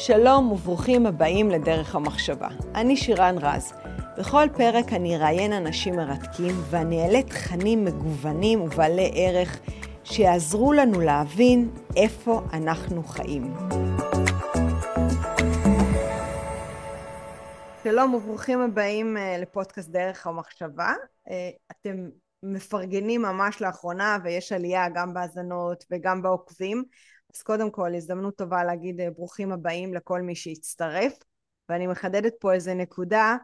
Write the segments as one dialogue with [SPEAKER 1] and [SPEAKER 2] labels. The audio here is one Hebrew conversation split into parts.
[SPEAKER 1] שלום וברוכים הבאים לדרך המחשבה. אני שירן רז. בכל פרק אני אראיין אנשים מרתקים ואני אעלה תכנים מגוונים ובעלי ערך שיעזרו לנו להבין איפה אנחנו חיים. שלום וברוכים הבאים אה, לפודקאסט דרך המחשבה. אה, אתם מפרגנים ממש לאחרונה ויש עלייה גם בהאזנות וגם בעוקבים. אז קודם כל הזדמנות טובה להגיד אה, ברוכים הבאים לכל מי שהצטרף ואני מחדדת פה איזה נקודה.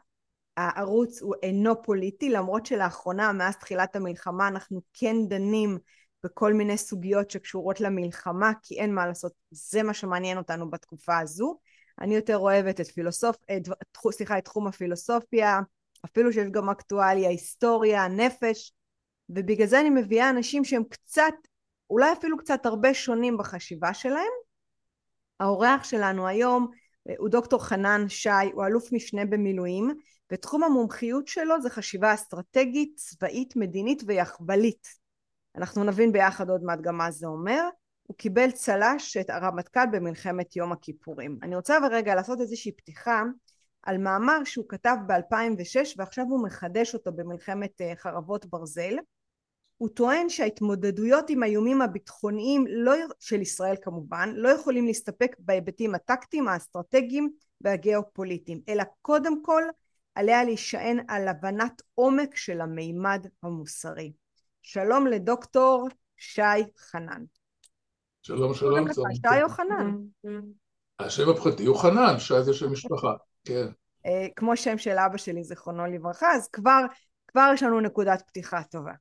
[SPEAKER 1] הערוץ הוא אינו פוליטי למרות שלאחרונה מאז תחילת המלחמה אנחנו כן דנים בכל מיני סוגיות שקשורות למלחמה כי אין מה לעשות זה מה שמעניין אותנו בתקופה הזו. אני יותר אוהבת את פילוסוף, את, סליחה, את תחום הפילוסופיה אפילו שיש גם אקטואליה, היסטוריה, נפש ובגלל זה אני מביאה אנשים שהם קצת אולי אפילו קצת הרבה שונים בחשיבה שלהם. האורח שלנו היום הוא דוקטור חנן שי, הוא אלוף משנה במילואים, ותחום המומחיות שלו זה חשיבה אסטרטגית, צבאית, מדינית ויחבלית. אנחנו נבין ביחד עוד מעט גם מה זה אומר. הוא קיבל צל"ש את הרמטכ"ל במלחמת יום הכיפורים. אני רוצה אבל רגע לעשות איזושהי פתיחה על מאמר שהוא כתב ב-2006 ועכשיו הוא מחדש אותו במלחמת אה, חרבות ברזל. הוא טוען שההתמודדויות עם האיומים הביטחוניים לא, של ישראל כמובן לא יכולים להסתפק בהיבטים הטקטיים האסטרטגיים והגיאופוליטיים אלא קודם כל עליה להישען על הבנת עומק של המימד המוסרי. שלום לדוקטור שי חנן.
[SPEAKER 2] שלום שלום.
[SPEAKER 1] שי או חנן?
[SPEAKER 2] השם הפרטי הוא חנן, שי זה שם משפחה, כן.
[SPEAKER 1] אה, כמו שם של אבא שלי זיכרונו לברכה אז כבר כבר יש לנו נקודת פתיחה טובה.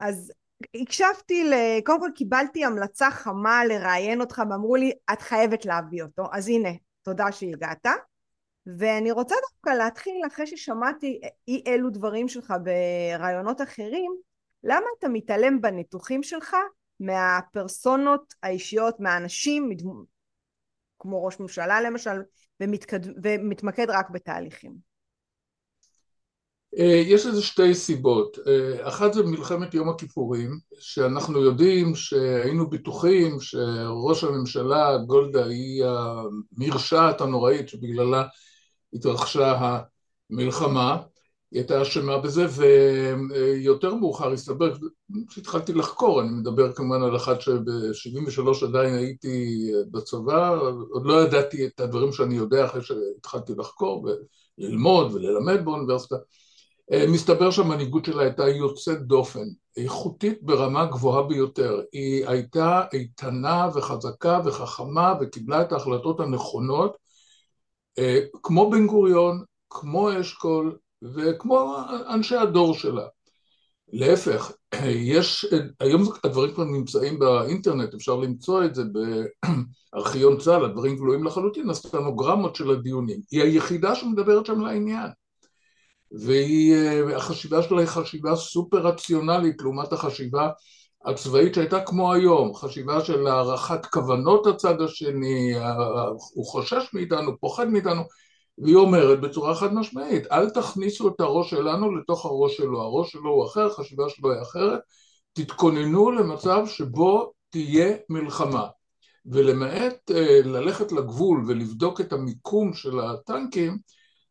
[SPEAKER 1] אז הקשבתי, ל... קודם כל קיבלתי המלצה חמה לראיין אותך ואמרו לי את חייבת להביא אותו. אז הנה תודה שהגעת. ואני רוצה דווקא להתחיל אחרי ששמעתי אי אלו דברים שלך ברעיונות אחרים למה אתה מתעלם בניתוחים שלך מהפרסונות האישיות מהאנשים כמו ראש ממשלה למשל ומתקד... ומתמקד רק בתהליכים
[SPEAKER 2] יש לזה שתי סיבות, אה, אחת זה מלחמת יום הכיפורים שאנחנו יודעים שהיינו בטוחים שראש הממשלה גולדה היא המרשעת הנוראית שבגללה התרחשה המלחמה. היא הייתה אשמה בזה ויותר מאוחר הסתבר, כשהתחלתי לחקור, אני מדבר כמובן על אחת שב-73 עדיין הייתי בצבא, עוד לא ידעתי את הדברים שאני יודע אחרי שהתחלתי לחקור וללמוד וללמד באוניברסיטה. אה, מסתבר שהמנהיגות שלה הייתה יוצאת דופן, איכותית ברמה גבוהה ביותר. היא הייתה איתנה וחזקה וחכמה וקיבלה את ההחלטות הנכונות, אה, כמו בן גוריון, כמו אשכול וכמו אנשי הדור שלה. להפך, יש, היום הדברים כבר נמצאים באינטרנט, אפשר למצוא את זה בארכיון צה"ל, הדברים גלויים לחלוטין, הסטנוגרמות של הדיונים. היא היחידה שמדברת שם לעניין. והחשיבה שלה היא חשיבה סופר רציונלית לעומת החשיבה הצבאית שהייתה כמו היום, חשיבה של הערכת כוונות הצד השני, הוא חושש מאיתנו, פוחד מאיתנו, והיא אומרת בצורה חד משמעית, אל תכניסו את הראש שלנו לתוך הראש שלו, הראש שלו הוא אחר, החשיבה שלו היא אחרת, תתכוננו למצב שבו תהיה מלחמה. ולמעט אה, ללכת לגבול ולבדוק את המיקום של הטנקים,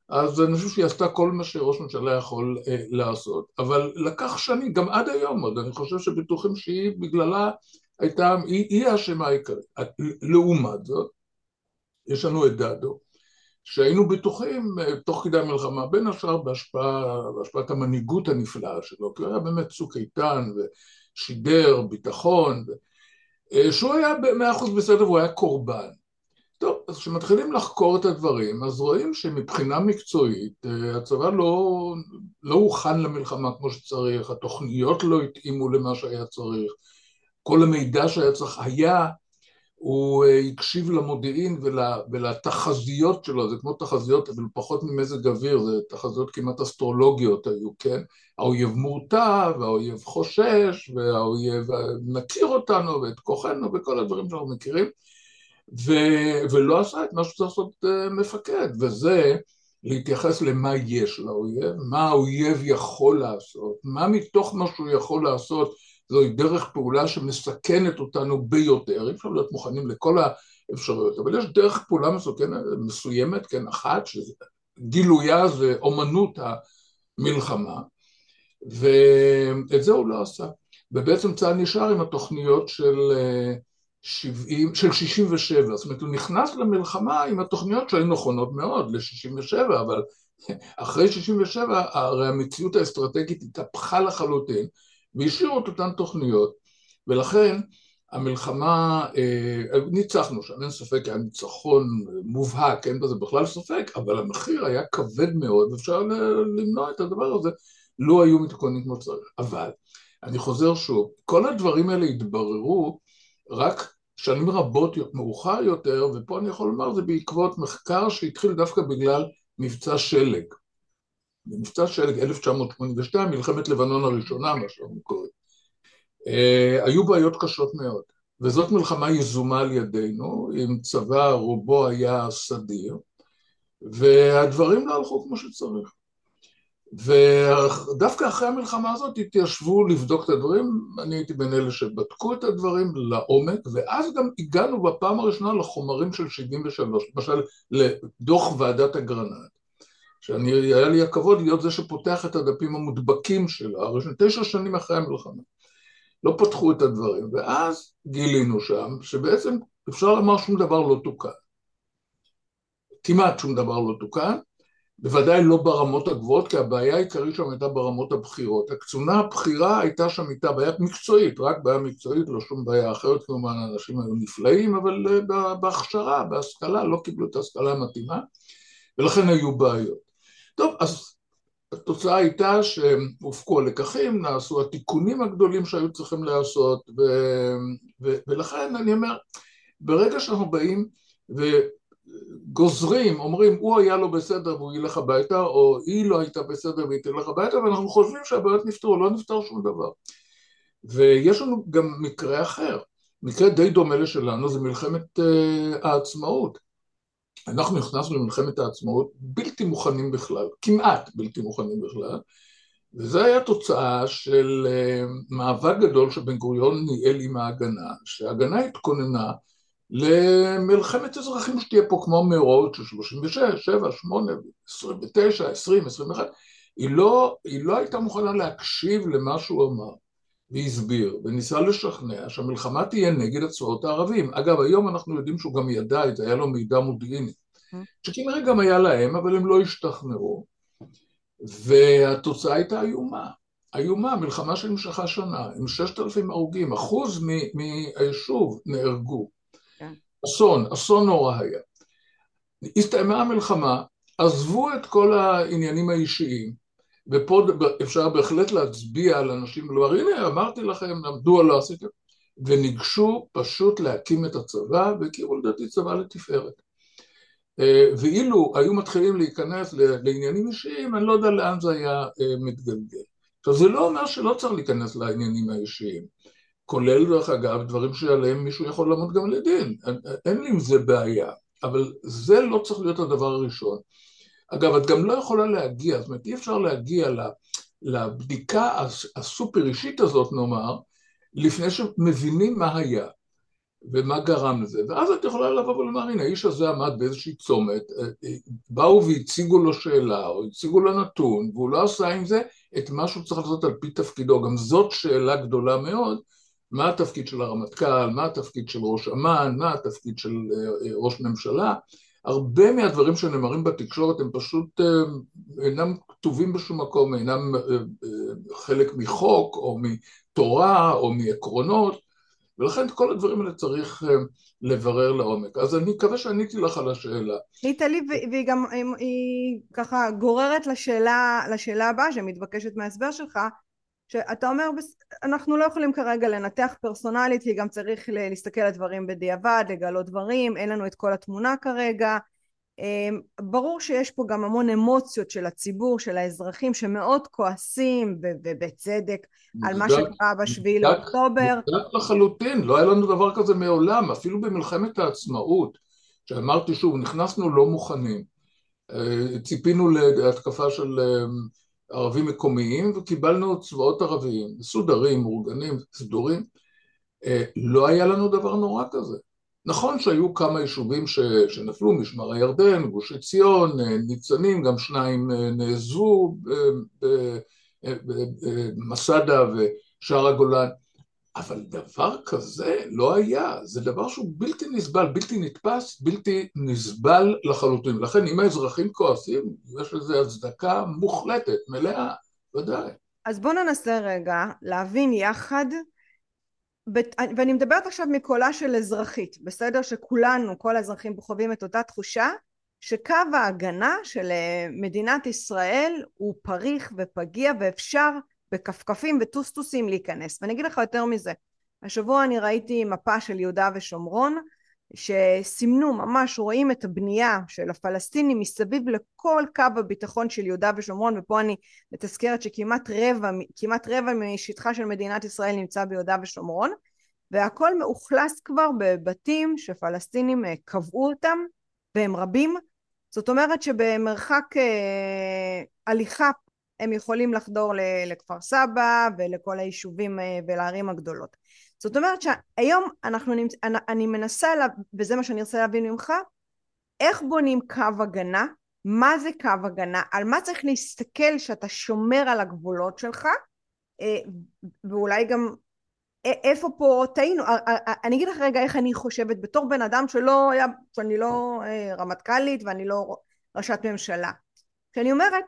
[SPEAKER 2] אז אני חושב שהיא עשתה כל מה שראש ממשלה יכול אה, לעשות. אבל לקח שנים, גם עד היום עוד, אני חושב שבטוחים שהיא בגללה הייתה, היא, האשמה העיקרית. לעומת זאת, יש לנו את דדו, שהיינו בטוחים אה, תוך כדי המלחמה, בין השאר בהשפעת המנהיגות הנפלאה שלו, כי הוא היה באמת צוק איתן ושידר ביטחון, ו... אה, שהוא היה במאה אחוז בסדר והוא היה קורבן. טוב, אז כשמתחילים לחקור את הדברים, אז רואים שמבחינה מקצועית אה, הצבא לא, לא הוכן למלחמה כמו שצריך, התוכניות לא התאימו למה שהיה צריך, כל המידע שהיה צריך היה, הוא אה, הקשיב למודיעין ול, ולתחזיות שלו, זה כמו תחזיות אבל פחות ממזג אוויר, זה תחזיות כמעט אסטרולוגיות היו, כן? האויב מורתע והאויב חושש והאויב מכיר אותנו ואת כוחנו וכל הדברים שאנחנו מכירים ו, ולא עשה את מה שצריך לעשות uh, מפקד, וזה להתייחס למה יש לאויב, מה האויב יכול לעשות, מה מתוך מה שהוא יכול לעשות זוהי דרך פעולה שמסכנת אותנו ביותר, אי אפשר להיות מוכנים לכל אפשרויות, אבל יש דרך פעולה מסוימת, כן, אחת, שגילויה זה אומנות המלחמה, ואת זה הוא לא עשה. ובעצם צה"ל נשאר עם התוכניות של 70, של 67, זאת אומרת הוא נכנס למלחמה עם התוכניות שהיו נכונות מאוד ל-67, אבל אחרי 67 הרי המציאות האסטרטגית התהפכה לחלוטין והשאירו את אותן תוכניות ולכן המלחמה, אה, ניצחנו שם, אין ספק, היה ניצחון מובהק, אין בזה בכלל ספק, אבל המחיר היה כבד מאוד, ואפשר למנוע את הדבר הזה, לו היו מתכוננים כמו צריך. אבל, אני חוזר שוב, כל הדברים האלה התבררו רק שנים רבות מאוחר יותר, ופה אני יכול לומר זה בעקבות מחקר שהתחיל דווקא בגלל מבצע שלג. במבצע שלג 1982, מלחמת לבנון הראשונה, מה שאנחנו קוראים. אה, היו בעיות קשות מאוד, וזאת מלחמה יזומה על ידינו, עם צבא רובו היה סדיר, והדברים לא הלכו כמו שצריך. ודווקא אחרי המלחמה הזאת התיישבו לבדוק את הדברים, אני הייתי בין אלה שבדקו את הדברים לעומק, ואז גם הגענו בפעם הראשונה לחומרים של 73, למשל לדוח ועדת אגרנט, שאני, היה לי הכבוד להיות זה שפותח את הדפים המודבקים שלה, תשע שנים אחרי המלחמה. לא פתחו את הדברים, ואז גילינו שם שבעצם אפשר לומר שום דבר לא תוקן. כמעט שום דבר לא תוקן, בוודאי לא ברמות הגבוהות, כי הבעיה העיקרית שם הייתה ברמות הבכירות. הקצונה הבכירה הייתה שם איתה בעיה מקצועית, רק בעיה מקצועית, לא שום בעיה אחרת, כמובן האנשים היו נפלאים, אבל אה, בהכשרה, בהשכלה, לא קיבלו את ההשכלה המתאימה, ולכן היו בעיות. טוב, אז התוצאה הייתה שהופקו הלקחים, נעשו התיקונים הגדולים שהיו צריכים להיעשות, ו... ו... ולכן אני אומר, ברגע שאנחנו באים וגוזרים, אומרים הוא היה לא בסדר והוא ילך הביתה, או היא לא הייתה בסדר והיא תלך הביתה, ואנחנו חושבים שהבעיות נפתרו, לא נפתר שום דבר. ויש לנו גם מקרה אחר, מקרה די דומה לשלנו, זה מלחמת uh, העצמאות. אנחנו נכנסנו למלחמת העצמאות בלתי מוכנים בכלל, כמעט בלתי מוכנים בכלל, וזה היה תוצאה של uh, מאבק גדול שבן גוריון ניהל עם ההגנה, שההגנה התכוננה למלחמת אזרחים שתהיה פה כמו מאורעות של 36, 7, 8, 29, 20, 21, היא לא, היא לא הייתה מוכנה להקשיב למה שהוא אמר והסביר וניסה לשכנע שהמלחמה תהיה נגד הצבאות הערבים. אגב, היום אנחנו יודעים שהוא גם ידע את זה, היה לו מידע מודיעיני, שכנראה גם היה להם, אבל הם לא השתכנעו, והתוצאה הייתה איומה. איומה, מלחמה שנמשכה שנה, עם ששת אלפים הרוגים, אחוז מהיישוב נהרגו. אסון, אסון נורא היה. הסתיימה המלחמה, עזבו את כל העניינים האישיים, ופה אפשר בהחלט להצביע על אנשים, לומר הנה אמרתי לכם, מדוע לא עשיתם, וניגשו פשוט להקים את הצבא, והכירו לדעתי צבא לתפארת. אה, ואילו היו מתחילים להיכנס לעניינים אישיים, אני לא יודע לאן זה היה אה, מתגלגל. עכשיו זה לא אומר שלא צריך להיכנס לעניינים האישיים. כולל דרך אגב דברים שעליהם מישהו יכול לעמוד גם לדין, אין לי עם זה בעיה, אבל זה לא צריך להיות הדבר הראשון. אגב, את גם לא יכולה להגיע, זאת אומרת אי אפשר להגיע לבדיקה הסופר אישית הזאת נאמר, לפני שמבינים מה היה ומה גרם לזה, ואז את יכולה לבוא ולומר, הנה האיש הזה עמד באיזושהי צומת, באו והציגו לו שאלה או הציגו לו נתון והוא לא עשה עם זה את מה שהוא צריך לעשות על פי תפקידו, גם זאת שאלה גדולה מאוד מה התפקיד של הרמטכ"ל, מה התפקיד של ראש אמ"ן, מה התפקיד של אה, אה, ראש ממשלה, הרבה מהדברים שנאמרים בתקשורת הם פשוט אה, אינם כתובים בשום מקום, אינם חלק מחוק או מתורה או מעקרונות, ולכן כל הדברים האלה צריך לברר לעומק. אז אני מקווה שעניתי לך על השאלה.
[SPEAKER 1] ענית לי והיא גם, היא ככה גוררת לשאלה, לשאלה הבאה שמתבקשת מההסבר שלך, שאתה אומר אנחנו לא יכולים כרגע לנתח פרסונלית כי גם צריך להסתכל על דברים בדיעבד, לגלות דברים, אין לנו את כל התמונה כרגע. אמ, ברור שיש פה גם המון אמוציות של הציבור, של האזרחים שמאוד כועסים ובצדק על מה שקרה בשביעי לאוקטובר.
[SPEAKER 2] מוצדק לחלוטין, לא היה לנו דבר כזה מעולם, אפילו במלחמת העצמאות, שאמרתי שוב, נכנסנו לא מוכנים, אה, ציפינו להתקפה של אמ, ערבים מקומיים וקיבלנו צבאות ערביים, מסודרים, מאורגנים, סדורים. אה, לא היה לנו דבר נורא כזה. נכון שהיו כמה יישובים ש, שנפלו, משמר הירדן, גוש עציון, ניצנים, גם שניים נעזבו, מסדה ושער הגולן, אבל דבר כזה לא היה, זה דבר שהוא בלתי נסבל, בלתי נתפס, בלתי נסבל לחלוטין. לכן אם האזרחים כועסים, יש לזה הצדקה מוחלטת, מלאה, ודאי.
[SPEAKER 1] אז בואו ננסה רגע להבין יחד, ואני מדברת עכשיו מקולה של אזרחית, בסדר? שכולנו, כל האזרחים חווים את אותה תחושה, שקו ההגנה של אה, מדינת ישראל הוא פריך ופגיע ואפשר בכפכפים וטוסטוסים להיכנס. ואני אגיד לך יותר מזה, השבוע אני ראיתי מפה של יהודה ושומרון שסימנו ממש רואים את הבנייה של הפלסטינים מסביב לכל קו הביטחון של יהודה ושומרון ופה אני מתזכרת שכמעט רבע, כמעט רבע משטחה של מדינת ישראל נמצא ביהודה ושומרון והכל מאוכלס כבר בבתים שפלסטינים אה, קבעו אותם והם רבים זאת אומרת שבמרחק אה, הליכה הם יכולים לחדור לכפר סבא ולכל היישובים אה, ולערים הגדולות. זאת אומרת שהיום אנחנו נמצ... אני מנסה, וזה מה שאני רוצה להבין ממך, איך בונים קו הגנה, מה זה קו הגנה, על מה צריך להסתכל שאתה שומר על הגבולות שלך, אה, ואולי גם איפה פה טעינו, אני אגיד לך רגע איך אני חושבת בתור בן אדם שלא היה, שאני לא אה, רמטכ"לית ואני לא ראשת ממשלה. כשאני אומרת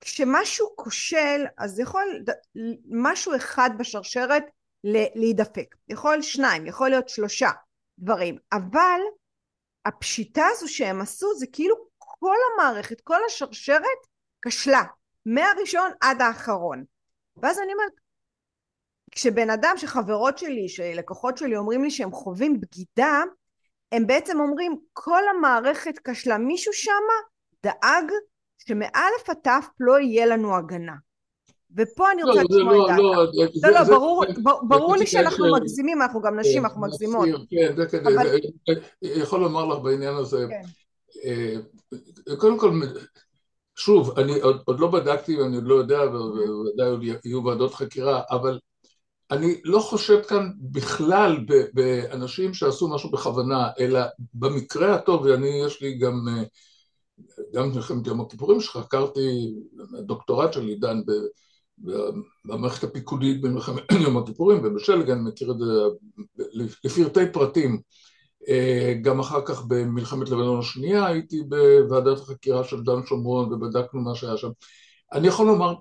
[SPEAKER 1] כשמשהו כושל אז יכול משהו אחד בשרשרת להידפק. יכול שניים יכול להיות שלושה דברים. אבל הפשיטה הזו שהם עשו זה כאילו כל המערכת כל השרשרת כשלה מהראשון עד האחרון. ואז אני אומרת כשבן אדם שחברות שלי שלקוחות שלי אומרים לי שהם חווים בגידה הם בעצם אומרים כל המערכת כשלה. מישהו שמה דאג שמאלף עד תף לא יהיה לנו הגנה. ופה אני רוצה לשמוע את דעתך. לא, לא, ברור לי שאנחנו מגזימים, אנחנו גם נשים, אנחנו מגזימות.
[SPEAKER 2] כן, זה כדי, יכול לומר לך בעניין הזה, כן. אה, קודם כל, שוב, אני עוד לא בדקתי ואני עוד לא יודע, וודאי עוד יהיו ועדות חקירה, אבל אני לא חושד כאן בכלל באנשים שעשו משהו בכוונה, אלא במקרה הטוב, ואני, יש לי גם אה, גם במלחמת יום הכיפורים שחקרתי, הדוקטורט שלי דן במערכת הפיקודית במלחמת יום הכיפורים ובשלג אני מכיר את זה לפרטי פרטים. אה, גם אחר כך במלחמת לבנון השנייה הייתי בוועדת החקירה של דן שומרון ובדקנו מה שהיה שם. אני יכול לומר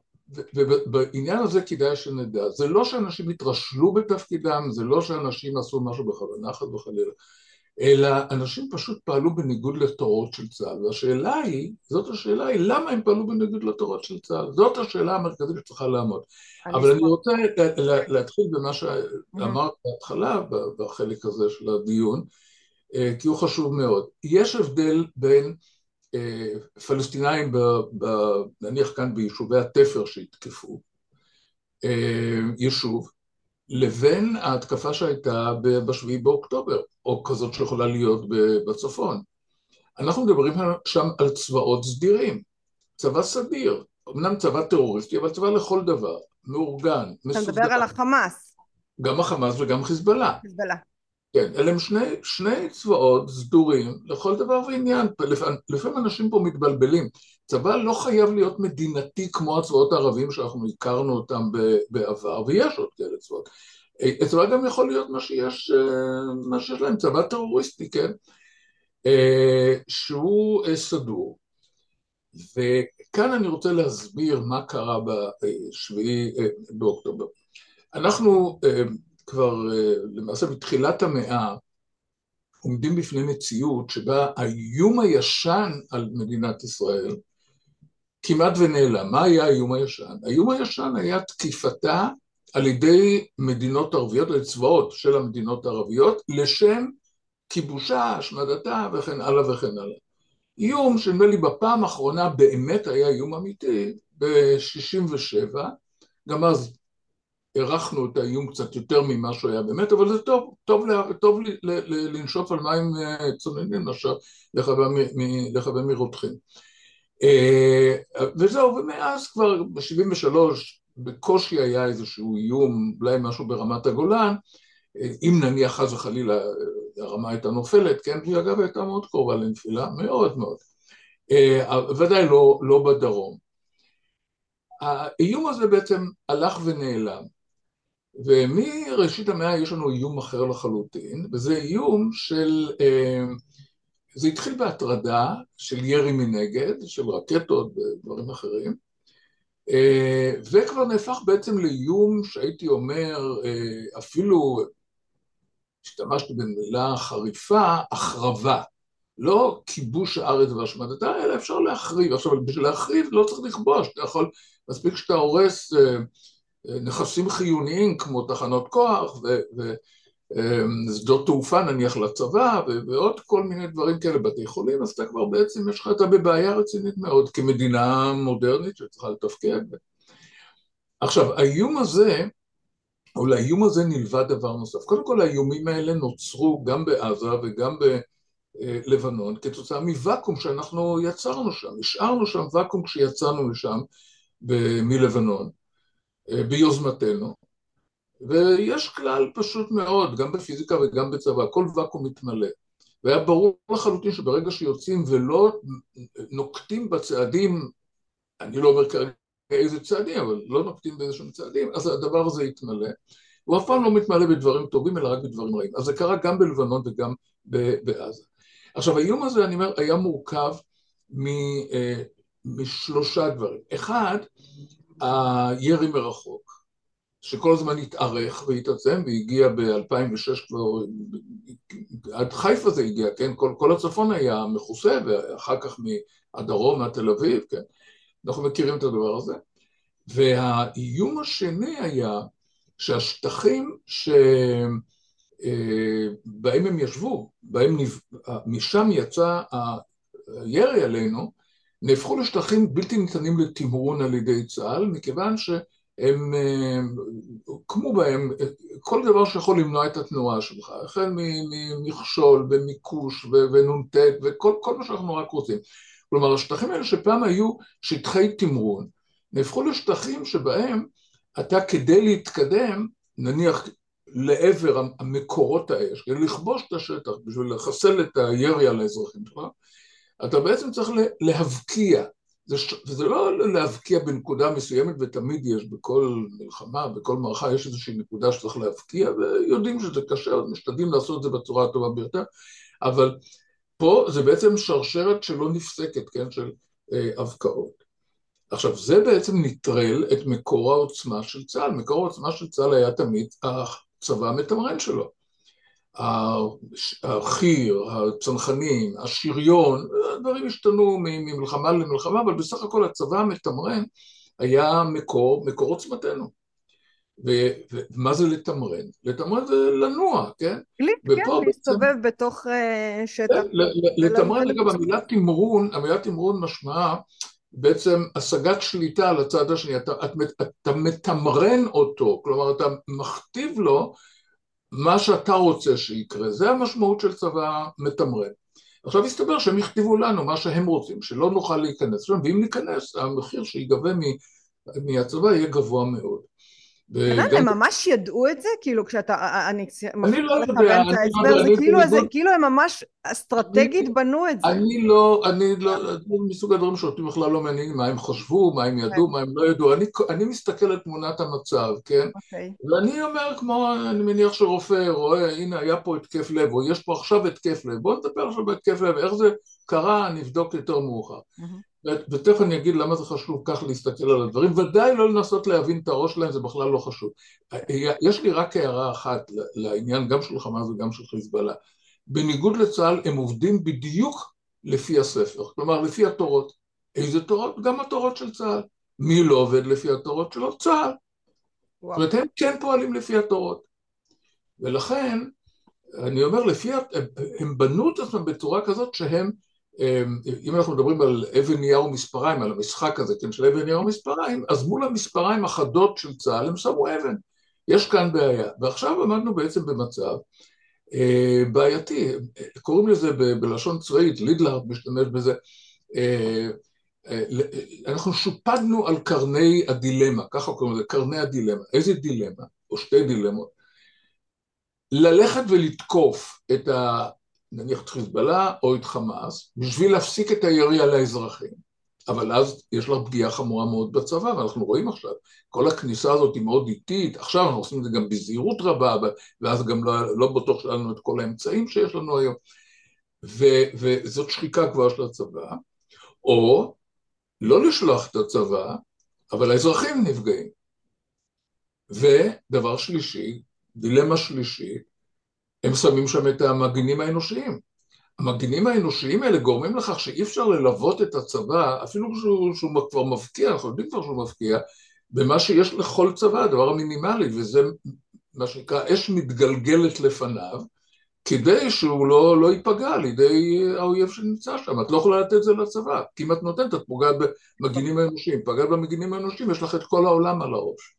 [SPEAKER 2] ובעניין הזה כדאי שנדע זה לא שאנשים התרשלו בתפקידם זה לא שאנשים עשו משהו בכוונה חד וחלילה אלא אנשים פשוט פעלו בניגוד לתורות של צה"ל, והשאלה היא, זאת השאלה היא, למה הם פעלו בניגוד לתורות של צה"ל? זאת השאלה המרכזית שצריכה לעמוד. אבל אני רוצה להתחיל במה שאמרת בהתחלה, בחלק הזה של הדיון, אה, כי הוא חשוב מאוד. יש הבדל בין אה, פלסטינאים, נניח כאן ביישובי התפר שהתקפו, אה, יישוב, לבין ההתקפה שהייתה בשביעי באוקטובר, או כזאת שיכולה להיות בצפון. אנחנו מדברים שם על צבאות סדירים, צבא סדיר, אמנם צבא טרוריסטי, אבל צבא לכל דבר, מאורגן,
[SPEAKER 1] מסודר. אתה מדבר על החמאס.
[SPEAKER 2] גם החמאס וגם חיזבאללה.
[SPEAKER 1] חיזבאללה.
[SPEAKER 2] כן, אלה הם שני, שני צבאות סדורים לכל דבר ועניין, לפעמים אנשים פה מתבלבלים, צבא לא חייב להיות מדינתי כמו הצבאות הערבים שאנחנו הכרנו אותם בעבר, ויש עוד כאלה צבאות, צבא גם יכול להיות מה שיש, אה, מה שיש להם, צבא טרוריסטי, כן, אה, שהוא אה, סדור, וכאן אני רוצה להסביר מה קרה בשביעי באוקטובר. אנחנו כבר אה, למעשה בתחילת המאה עומדים בפני מציאות שבה האיום הישן על מדינת ישראל כמעט ונעלם. מה היה האיום הישן? האיום הישן היה תקיפתה על ידי מדינות ערביות, על צבאות של המדינות הערביות, לשם כיבושה, השמדתה וכן הלאה וכן הלאה. איום שנדמה לי בפעם האחרונה באמת היה איום אמיתי, ב-67', גם אז הערכנו את האיום קצת יותר ממה שהוא היה באמת, אבל זה טוב, טוב, טוב לנשוף על מים אה, צוננים מאשר לכוון מרותחים. אה, וזהו, ומאז כבר ב-73' בקושי היה איזשהו איום, אולי משהו ברמת הגולן, אם נניח חס וחלילה הרמה הייתה נופלת, כן, והיא אגב הייתה מאוד קרובה לנפילה, מאוד מאוד. ודאי לא, לא בדרום. האיום הזה בעצם הלך ונעלם. ומראשית המאה יש לנו איום אחר לחלוטין, וזה איום של, אה, זה התחיל בהטרדה של ירי מנגד, של רקטות ודברים אחרים, אה, וכבר נהפך בעצם לאיום שהייתי אומר, אה, אפילו השתמשתי במילה חריפה, החרבה. לא כיבוש הארץ והשמדתה, אלא אפשר להחריב. עכשיו, בשביל להחריב לא צריך לכבוש, אתה יכול, מספיק שאתה הורס נכסים חיוניים כמו תחנות כוח ושדות תעופה נניח לצבא ועוד כל מיני דברים כאלה, בתי חולים, אז אתה כבר בעצם יש לך, אתה בבעיה רצינית מאוד כמדינה מודרנית שצריכה לתפקד. עכשיו, האיום הזה, או לאיום הזה נלווה דבר נוסף. קודם כל האיומים האלה נוצרו גם בעזה וגם בלבנון כתוצאה מוואקום שאנחנו יצרנו שם, השארנו שם ואקום כשיצאנו משם מלבנון. אה, ביוזמתנו. ויש כלל פשוט מאוד, גם בפיזיקה וגם בצבא, כל ואקום מתמלא. והיה ברור לחלוטין שברגע שיוצאים ולא נוקטים בצעדים, אני לא אומר כרגע איזה צעדים, אבל לא נוקטים באיזשהם צעדים, אז הדבר הזה יתמלא. הוא אף פעם לא מתמלא בדברים טובים, אלא רק בדברים רעים. אז זה קרה גם בלבנון וגם בעזה. עכשיו, האיום הזה, אני אומר, היה מורכב אה, משלושה דברים. אחד, הירי מרחוק, שכל הזמן התארך והתעצם והגיע ב-2006 כבר, עד חיפה זה הגיע, כן? כל, כל הצפון היה מכוסה ואחר כך מהדרום, עד תל אביב, כן? אנחנו מכירים את הדבר הזה. והאיום השני היה שהשטחים שבהם הם ישבו, בהם נב... משם יצא הירי עלינו, נהפכו לשטחים בלתי ניתנים לתמרון על ידי צה"ל, מכיוון שהם הוקמו בהם כל דבר שיכול למנוע את התנועה שלך, החל ממכשול ומיקוש ונ"ט וכל מה שאנחנו רק רוצים. כלומר, השטחים האלה שפעם היו שטחי תמרון, נהפכו לשטחים שבהם אתה כדי להתקדם, נניח לעבר המקורות האש, כדי לכבוש את השטח, בשביל לחסל את הירי על האזרחים שלך, אתה בעצם צריך להבקיע, זה, וזה לא להבקיע בנקודה מסוימת, ותמיד יש בכל מלחמה, בכל מערכה יש איזושהי נקודה שצריך להבקיע, ויודעים שזה קשה, אז משתדלים לעשות את זה בצורה הטובה ביותר, אבל פה זה בעצם שרשרת שלא נפסקת, כן, של אה, הבקעות. עכשיו, זה בעצם נטרל את מקור העוצמה של צה"ל. מקור העוצמה של צה"ל היה תמיד הצבא המתמרן שלו. החי"ר, הצנחנים, השריון, הדברים השתנו ממלחמה למלחמה, אבל בסך הכל הצבא המתמרן היה מקור, מקור עוצמתנו. ומה זה לתמרן? לתמרן זה לנוע, כן?
[SPEAKER 1] כן, להסתובב בתוך אה, שטח. כן,
[SPEAKER 2] לתמרן, אגב, המילה תמרון, המילה תמרון משמעה בעצם השגת שליטה על הצד השני, אתה, אתה מתמרן אותו, כלומר אתה מכתיב לו מה שאתה רוצה שיקרה, זה המשמעות של צבא מתמרן. עכשיו הסתבר שהם יכתיבו לנו מה שהם רוצים, שלא נוכל להיכנס שם, ואם ניכנס, המחיר שיגבה מהצבא יהיה גבוה מאוד.
[SPEAKER 1] הם ממש ידעו את זה? כאילו כשאתה, אני
[SPEAKER 2] אני לא יודע, אני
[SPEAKER 1] לא יודע, כאילו, זה, כאילו הם ממש אסטרטגית בנו את זה.
[SPEAKER 2] אני לא, אני לא, מסוג הדברים שאותי בכלל לא מעניינים, מה הם חשבו, מה הם ידעו, מה הם לא ידעו, אני, אני מסתכל על תמונת המצב, כן?
[SPEAKER 1] אוקיי.
[SPEAKER 2] ואני אומר כמו, אני מניח שרופא רואה, הנה היה פה התקף לב, או יש פה עכשיו התקף לב, בואו נדבר עכשיו בהתקף לב, איך זה קרה, נבדוק יותר מאוחר. ותכף אני אגיד למה זה חשוב כך להסתכל על הדברים, ודאי לא לנסות להבין את הראש שלהם, זה בכלל לא חשוב. יש לי רק הערה אחת לעניין גם של חמאס וגם של חיזבאללה. בניגוד לצה"ל, הם עובדים בדיוק לפי הספר, כלומר לפי התורות. איזה תורות? גם התורות של צה"ל. מי לא עובד לפי התורות שלו? צה"ל. זאת אומרת, הם כן פועלים לפי התורות. ולכן, אני אומר, לפי, הם בנו את עצמם בצורה כזאת שהם אם אנחנו מדברים על אבן נייר ומספריים, על המשחק הזה, כן, של אבן נייר ומספריים, אז מול המספריים החדות של צה"ל הם שמו אבן. יש כאן בעיה. ועכשיו עמדנו בעצם במצב אה, בעייתי, קוראים לזה בלשון צבאית, לידלהרד משתמש בזה, אה, אה, אנחנו שופדנו על קרני הדילמה, ככה קוראים לזה, קרני הדילמה. איזה דילמה? או שתי דילמות. ללכת ולתקוף את ה... נניח את חיזבאללה או את חמאס, בשביל להפסיק את הירי על האזרחים. אבל אז יש לך פגיעה חמורה מאוד בצבא, ואנחנו רואים עכשיו, כל הכניסה הזאת היא מאוד איטית, עכשיו אנחנו עושים את זה גם בזהירות רבה, ואז גם לא, לא בטוח שיש לנו את כל האמצעים שיש לנו היום, ו, וזאת שחיקה כבר של הצבא, או לא לשלוח את הצבא, אבל האזרחים נפגעים. ודבר שלישי, דילמה שלישית, הם שמים שם את המגינים האנושיים. המגינים האנושיים האלה גורמים לכך שאי אפשר ללוות את הצבא, אפילו שהוא, שהוא כבר מבקיע, אנחנו יודעים כבר שהוא מבקיע, במה שיש לכל צבא, הדבר המינימלי, וזה מה שנקרא אש מתגלגלת לפניו, כדי שהוא לא, לא ייפגע על ידי האויב שנמצא שם. את לא יכולה לתת את זה לצבא, כי אם את נותנת, את פוגעת במגינים האנושיים. פגעת במגינים האנושיים, יש לך את כל העולם על הראש.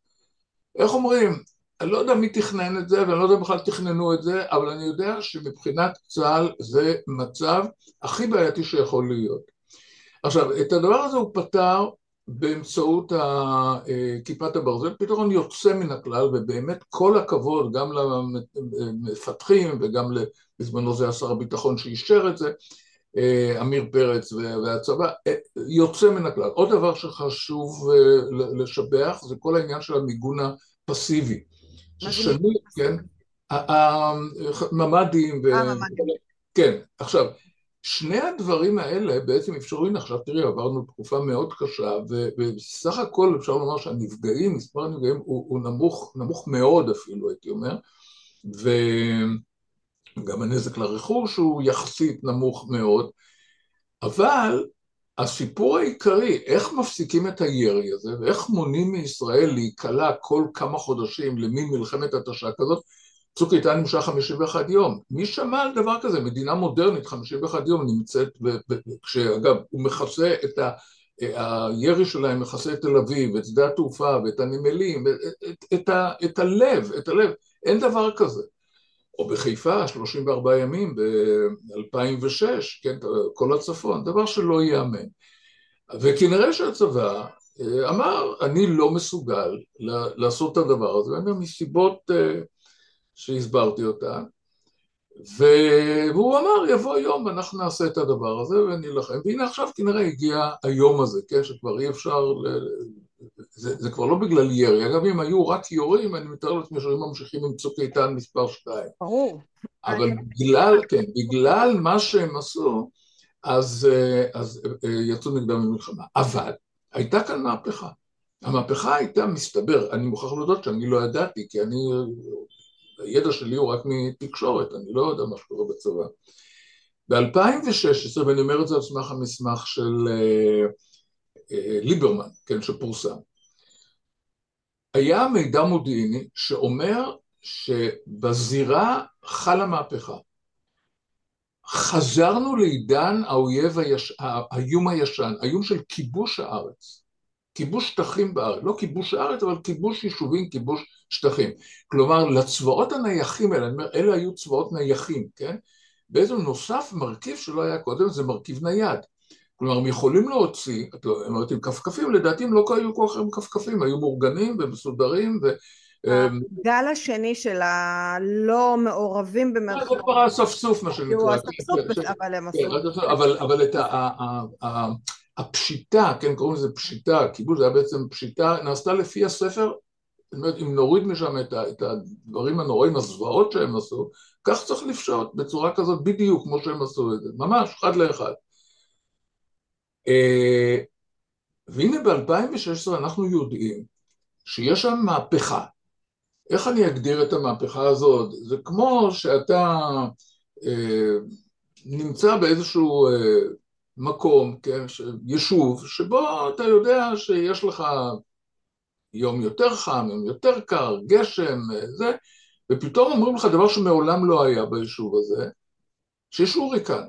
[SPEAKER 2] איך אומרים? אני לא יודע מי תכנן את זה, ואני לא יודע בכלל תכננו את זה, אבל אני יודע שמבחינת צה"ל זה מצב הכי בעייתי שיכול להיות. עכשיו, את הדבר הזה הוא פתר באמצעות כיפת הברזל, פתרון יוצא מן הכלל, ובאמת כל הכבוד גם למפתחים וגם בזמנו זה היה שר הביטחון שאישר את זה, עמיר פרץ והצבא, יוצא מן הכלל. עוד דבר שחשוב לשבח זה כל העניין של המיגון הפסיבי. ששנים, כן, הממ"דים,
[SPEAKER 1] אה,
[SPEAKER 2] כן, עכשיו, שני הדברים האלה בעצם אפשרו, עכשיו תראי, עברנו תקופה מאוד קשה, ובסך הכל אפשר לומר שהנפגעים, מספר הנפגעים הוא, הוא נמוך, נמוך מאוד אפילו, הייתי אומר, וגם הנזק לרכוש הוא יחסית נמוך מאוד, אבל הסיפור העיקרי, איך מפסיקים את הירי הזה, ואיך מונעים מישראל להיקלע כל כמה חודשים למין מלחמת התשה כזאת, צוק איתן נמשך 51 יום. מי שמע על דבר כזה? מדינה מודרנית, 51 יום נמצאת, כשאגב, הוא מכסה את ה... הירי שלהם מכסה את תל אביב, את שדה התעופה ואת הנמלים, את, את, את, ה, את הלב, את הלב, אין דבר כזה. או בחיפה, 34 ימים ב-2006, כן, כל הצפון, דבר שלא ייאמן. וכנראה שהצבא אה, אמר, אני לא מסוגל לעשות את הדבר הזה, מסיבות אה, שהסברתי אותן, והוא אמר, יבוא יום ואנחנו נעשה את הדבר הזה ונילחם, והנה עכשיו כנראה הגיע היום הזה, כן, שכבר אי אפשר. זה, זה כבר לא בגלל ירי, אגב אם היו רק יורים, אני מתאר לעצמי שהיו ממשיכים עם צוק איתן מספר שתיים.
[SPEAKER 1] ברור.
[SPEAKER 2] אבל בגלל, כן, בגלל מה שהם עשו, אז, אז אה, יצאו נגדם למלחמה. אבל הייתה כאן מהפכה. המהפכה הייתה, מסתבר, אני מוכרח להודות שאני לא ידעתי, כי אני הידע שלי הוא רק מתקשורת, אני לא יודע מה שקורה בצבא. ב-2016, ואני אומר את זה על סמך המסמך של אה, אה, ליברמן, כן, שפורסם, היה מידע מודיעיני שאומר שבזירה חלה מהפכה. חזרנו לעידן האויב היש... האיום הישן, האיום של כיבוש הארץ. כיבוש שטחים בארץ, לא כיבוש הארץ, אבל כיבוש יישובים, כיבוש שטחים. כלומר, לצבאות הנייחים האלה, אני אומר, אלה היו צבאות נייחים, כן? בעצם נוסף מרכיב שלא היה קודם, זה מרכיב נייד. כלומר, הם יכולים להוציא, אתם אומרת, עם כפכפים, לדעתי הם לא היו כל כך עם כפכפים, היו מאורגנים ומסודרים, ו...
[SPEAKER 1] הגל השני של הלא מעורבים במרכאות.
[SPEAKER 2] זה כבר האספסוף, מה שנקרא.
[SPEAKER 1] האספסוף, אבל הם עשו.
[SPEAKER 2] אבל את הפשיטה, כן, קוראים לזה פשיטה, כיבוש זה היה בעצם פשיטה, נעשתה לפי הספר, זאת אומרת, אם נוריד משם את, את הדברים הנוראים, הזוועות שהם עשו, כך צריך לפשוט בצורה כזאת בדיוק כמו שהם עשו את זה, ממש, אחד לאחד. אה, והנה ב-2016 אנחנו יודעים שיש שם מהפכה. איך אני אגדיר את המהפכה הזאת? זה כמו שאתה אה, נמצא באיזשהו אה, מקום, כן, יישוב, שבו אתה יודע שיש לך יום יותר חם, יום יותר קר, גשם, זה, ופתאום אומרים לך דבר שמעולם לא היה ביישוב הזה, שיש הוריקן.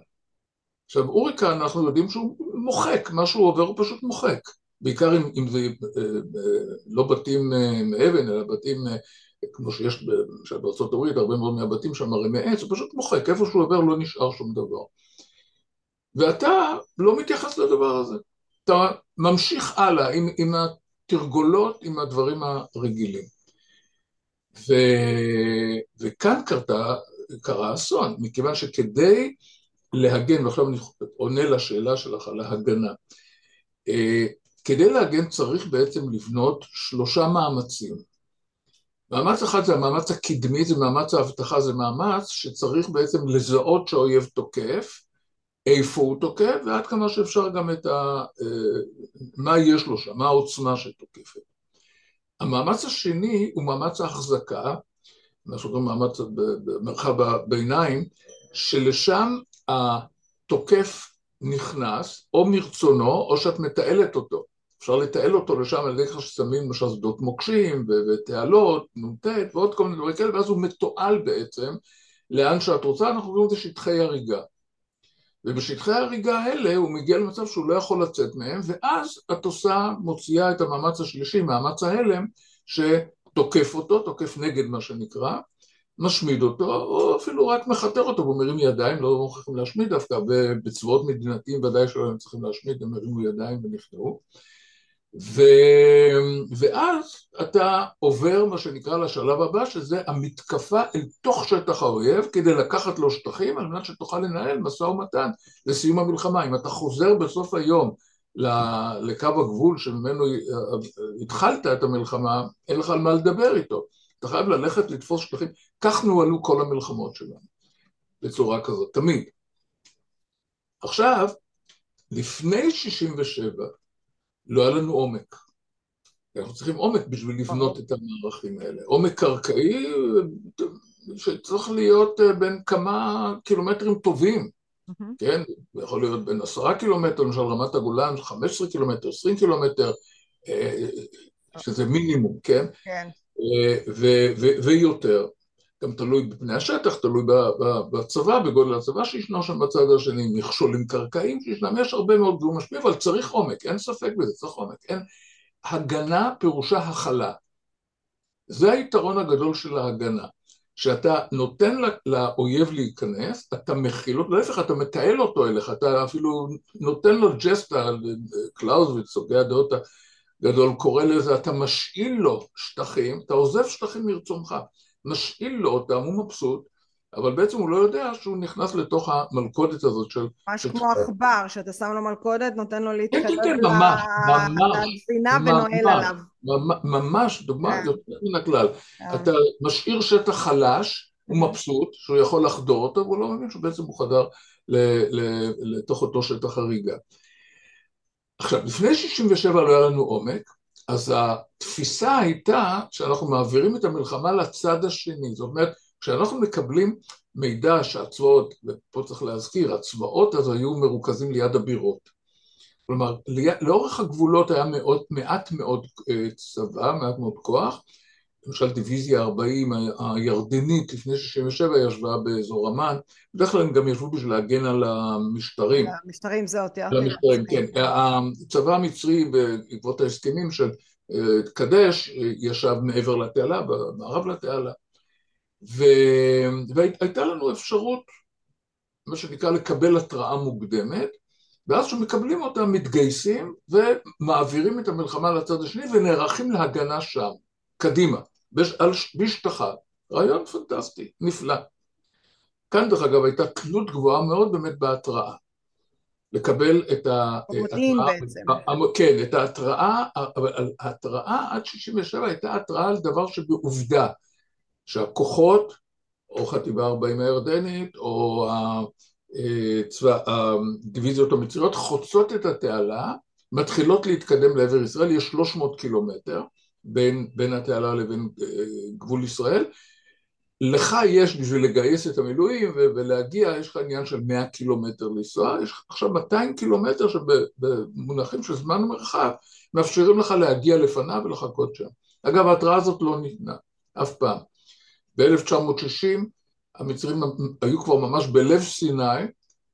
[SPEAKER 2] עכשיו, הוריקן, אנחנו יודעים שהוא מוחק, מה שהוא עובר הוא פשוט מוחק. בעיקר אם, אם זה אה, אה, לא בתים אה, מאבן, אלא בתים כמו שיש למשל בארצות הברית, הרבה מאוד מהבתים שם הרי מעץ, הוא פשוט מוחק, איפה שהוא עובר לא נשאר שום דבר. ואתה לא מתייחס לדבר הזה. אתה ממשיך הלאה עם, עם התרגולות, עם הדברים הרגילים. ו... וכאן קרתה, קרה אסון, מכיוון שכדי להגן, ועכשיו אני עונה לשאלה שלך על ההגנה, אה, כדי להגן צריך בעצם לבנות שלושה מאמצים. מאמץ אחד זה המאמץ הקדמי, זה מאמץ האבטחה, זה מאמץ שצריך בעצם לזהות שהאויב תוקף, איפה הוא תוקף, ועד כמה שאפשר גם את ה... אה, מה יש לו שם, מה העוצמה שתוקפת. המאמץ השני הוא מאמץ ההחזקה, מה שקוראים מאמץ במרחב הביניים, שלשם התוקף נכנס, או מרצונו, או שאת מתעלת אותו. אפשר לתעל אותו לשם על ידי כך ששמים למשל שדות מוקשים ותעלות, נ"ט ועוד כל מיני דברים כאלה, ואז הוא מתועל בעצם לאן שאת רוצה, אנחנו קוראים לזה שטחי הריגה. ובשטחי ההריגה האלה הוא מגיע למצב שהוא לא יכול לצאת מהם, ואז את עושה, מוציאה את המאמץ השלישי, מאמץ ההלם, שתוקף אותו, תוקף נגד מה שנקרא, משמיד אותו, או אפילו רק מכתר אותו והוא מרים ידיים, לא מוכרחים להשמיד דווקא, ובצבאות מדינתיים ודאי שלא הם צריכים להשמיד, הם הרימו ידיים ונכנעו. ו... ואז אתה עובר מה שנקרא לשלב הבא, שזה המתקפה אל תוך שטח האויב, כדי לקחת לו שטחים, על מנת שתוכל לנהל משא ומתן לסיום המלחמה. אם אתה חוזר בסוף היום לקו הגבול שממנו התחלת את המלחמה, אין לך על מה לדבר איתו. אתה חייב ללכת לתפוס שטחים. כך נוהלו כל המלחמות שלנו, בצורה כזאת, תמיד. עכשיו, לפני 67' לא היה לנו עומק. אנחנו צריכים עומק בשביל לבנות את המערכים האלה. עומק קרקעי שצריך להיות אה, בין כמה קילומטרים טובים, כן? זה יכול להיות בין עשרה קילומטר, למשל רמת הגולן, 15 קילומטר, 20 קילומטר, אה, שזה מינימום, כן? כן. אה, ויותר. גם תלוי בפני השטח, תלוי בצבא, בגודל הצבא שישנו שם בצד השני, מכשולים קרקעיים שישנם, יש הרבה מאוד והוא משפיע, אבל צריך עומק, אין ספק בזה, צריך עומק, אין... הגנה פירושה הכלה. זה היתרון הגדול של ההגנה, שאתה נותן לאויב להיכנס, אתה מכיל אותו, להפך, אתה מתעל אותו אליך, אתה אפילו נותן לו ג'סטה, קלאוזוויץ, הוגי הדעות הגדול קורא לזה, אתה משאיל לו שטחים, אתה עוזב שטחים מרצונך. משאיל לו אותם, הוא מבסוט, אבל בעצם הוא לא יודע שהוא נכנס לתוך המלכודת הזאת של...
[SPEAKER 1] ממש כמו עכבר, שאתה שם לו מלכודת, נותן לו להתקדם
[SPEAKER 2] כן, כן, כן,
[SPEAKER 1] לגבינה ונועל עליו.
[SPEAKER 2] ממש, דוגמה כן. יוצאת מן הכלל. כן. אתה משאיר שטח חלש, הוא מבסוט, שהוא יכול לחדור אותו, והוא לא מבין שבעצם הוא חדר לתוך אותו שטח הריגה. עכשיו, לפני 67' לא היה לנו עומק, אז התפיסה הייתה שאנחנו מעבירים את המלחמה לצד השני, זאת אומרת, כשאנחנו מקבלים מידע שהצבאות, ופה צריך להזכיר, הצבאות אז היו מרוכזים ליד הבירות. כלומר, לאורך הגבולות היה מאוד, מעט מאוד אה, צבא, מעט מאוד כוח, למשל דיוויזיה 40 הירדנית לפני 67 ישבה באזור אמ"ן, בדרך כלל הם גם ישבו בשביל להגן על המשטרים.
[SPEAKER 1] המשטרים זה אותי.
[SPEAKER 2] על המשטרים, כן. הצבא המצרי בעקבות ההסכמים של אה, קדש ישב מעבר לתעלה, במערב לתעלה. והייתה לנו אפשרות, מה שנקרא, לקבל התראה מוקדמת, ואז כשמקבלים אותה מתגייסים ומעבירים את המלחמה לצד השני ונערכים להגנה שם. קדימה, בשטחה. רעיון פנטסטי, נפלא. כאן דרך אגב הייתה תלות גבוהה מאוד באמת בהתראה. לקבל את
[SPEAKER 1] ההתראה, בעצם.
[SPEAKER 2] כן, את ההתראה, אבל ההתראה עד 67' הייתה התראה על דבר שבעובדה, שהכוחות, או חטיבה 40 הירדנית, או הצבא, הדיוויזיות המצריות, חוצות את התעלה, מתחילות להתקדם לעבר ישראל, יש 300 קילומטר, בין, בין התעלה לבין אה, גבול ישראל. לך יש בשביל לגייס את המילואים ולהגיע, יש לך עניין של 100 קילומטר לנסוע, יש לך עכשיו 200 קילומטר שבמונחים של זמן ומרחב מאפשרים לך להגיע לפניו ולחכות שם. אגב, ההתראה הזאת לא ניתנה, אף פעם. ב-1960 המצרים היו כבר ממש בלב סיני,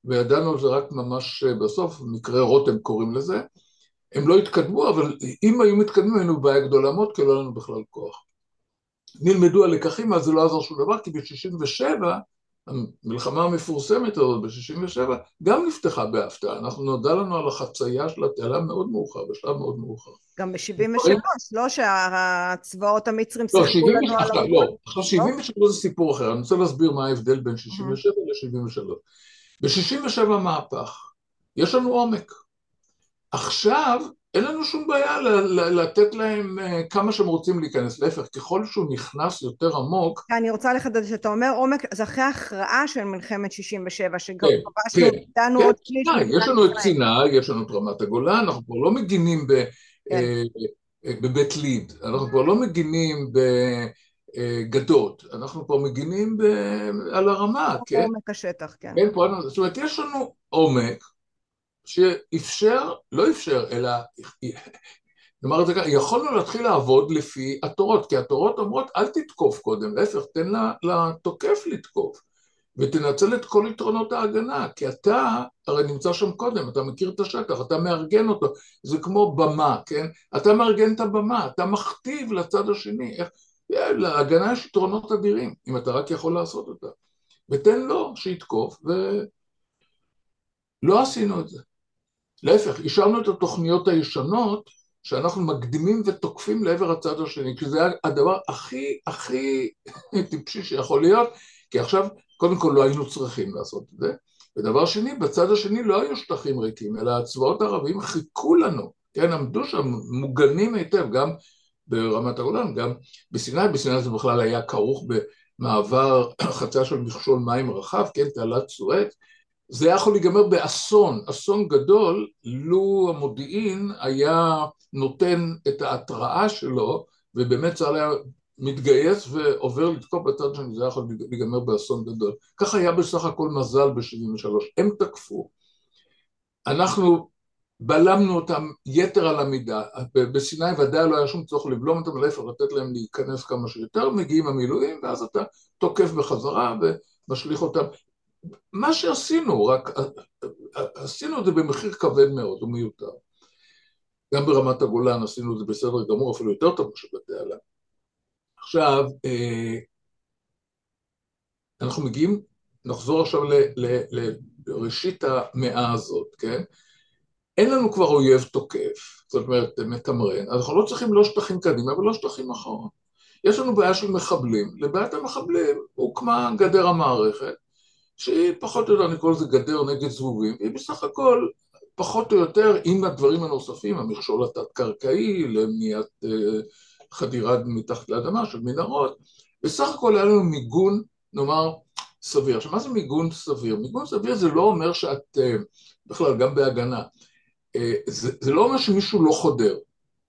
[SPEAKER 2] וידענו על זה רק ממש בסוף, מקרה רותם קוראים לזה, הם לא התקדמו, אבל אם היו מתקדמים היינו בבעיה גדולה מאוד, כי לא היה לנו בכלל כוח. נלמדו הלקחים, אז זה לא עזר שום דבר, כי ב-67' המלחמה המפורסמת הזאת ב-67' גם נפתחה בהפתעה, אנחנו נודע לנו על החצייה של התעלה מאוד מאוחר, בשלב מאוד מאוחר.
[SPEAKER 1] גם ב-73, לא שהצבאות המצרים לא, שיחקו לנו על
[SPEAKER 2] הרוחות? לא, עכשיו 73 זה סיפור אחר, אני רוצה להסביר מה ההבדל בין 67 ל-73. ב-67 מהפך, יש לנו עומק. עכשיו אין לנו שום בעיה לתת להם אה, כמה שהם רוצים להיכנס, להפך, ככל שהוא נכנס יותר עמוק...
[SPEAKER 1] אני רוצה לחדד שאתה אומר עומק, זה אחרי ההכרעה של מלחמת 67, שגם כן, כבשנו, כן,
[SPEAKER 2] דנו כן, עוד שליש... כן, יש לנו את סיני, יש לנו את רמת הגולן, אנחנו כבר לא מגינים ב, כן. אה, בבית ליד, אנחנו כבר לא מגינים בגדות, אנחנו כבר מגינים ב, על הרמה, כן?
[SPEAKER 1] עומק השטח, כן.
[SPEAKER 2] כן, פה, זאת אומרת, יש לנו עומק, שאפשר, לא אפשר, אלא נאמר את זה ככה, יכולנו להתחיל לעבוד לפי התורות, כי התורות אומרות אל תתקוף קודם, להפך, תן לתוקף לתקוף, ותנצל את כל יתרונות ההגנה, כי אתה הרי נמצא שם קודם, אתה מכיר את השטח, אתה מארגן אותו, זה כמו במה, כן? אתה מארגן את הבמה, אתה מכתיב לצד השני, איך... להגנה יש יתרונות אדירים, אם אתה רק יכול לעשות אותה. ותן לו שיתקוף, ולא עשינו את זה. להפך, השארנו את התוכניות הישנות שאנחנו מקדימים ותוקפים לעבר הצד השני, כי זה הדבר הכי הכי טיפשי שיכול להיות, כי עכשיו קודם כל לא היינו צריכים לעשות את זה, ודבר שני, בצד השני לא היו שטחים ריקים, אלא הצבאות הערביים חיכו לנו, כן, עמדו שם מוגנים היטב, גם ברמת הגולן, גם בסיני, בסיני זה בכלל היה כרוך במעבר חציה של מכשול מים רחב, כן, תעלת סואץ, זה יכול להיגמר באסון, אסון גדול, לו המודיעין היה נותן את ההתראה שלו, ובאמת צה"ל היה מתגייס ועובר לתקוף בצד שני, זה יכול להיגמר באסון גדול. כך היה בסך הכל מזל ב-73. הם תקפו. אנחנו בלמנו אותם יתר על המידה. בסיני ודאי לא היה שום צורך לבלום אותם, להפך לתת להם להיכנס כמה שיותר, מגיעים המילואים, ואז אתה תוקף בחזרה ומשליך אותם. מה שעשינו, רק עשינו את זה במחיר כבד מאוד ומיותר. גם ברמת הגולן עשינו את זה בסדר גמור, אפילו יותר טוב מאשר בתעלה. עכשיו, אה, אנחנו מגיעים, נחזור עכשיו ל, ל, לראשית המאה הזאת, כן? אין לנו כבר אויב תוקף, זאת אומרת מתמרן, אנחנו לא צריכים לא שטחים קדימה ולא שטחים אחורה. יש לנו בעיה של מחבלים, לבעיית המחבלים הוקמה גדר המערכת, שהיא פחות או יותר, אני קורא לזה גדר נגד זבובים, היא בסך הכל פחות או יותר עם הדברים הנוספים, המכשול התת-קרקעי למניעת אה, חדירה מתחת לאדמה של מנהרות, בסך הכל היה לנו מיגון, נאמר, סביר. עכשיו, מה זה מיגון סביר? מיגון סביר זה לא אומר שאת, אה, בכלל, גם בהגנה, אה, זה, זה לא אומר שמישהו לא חודר.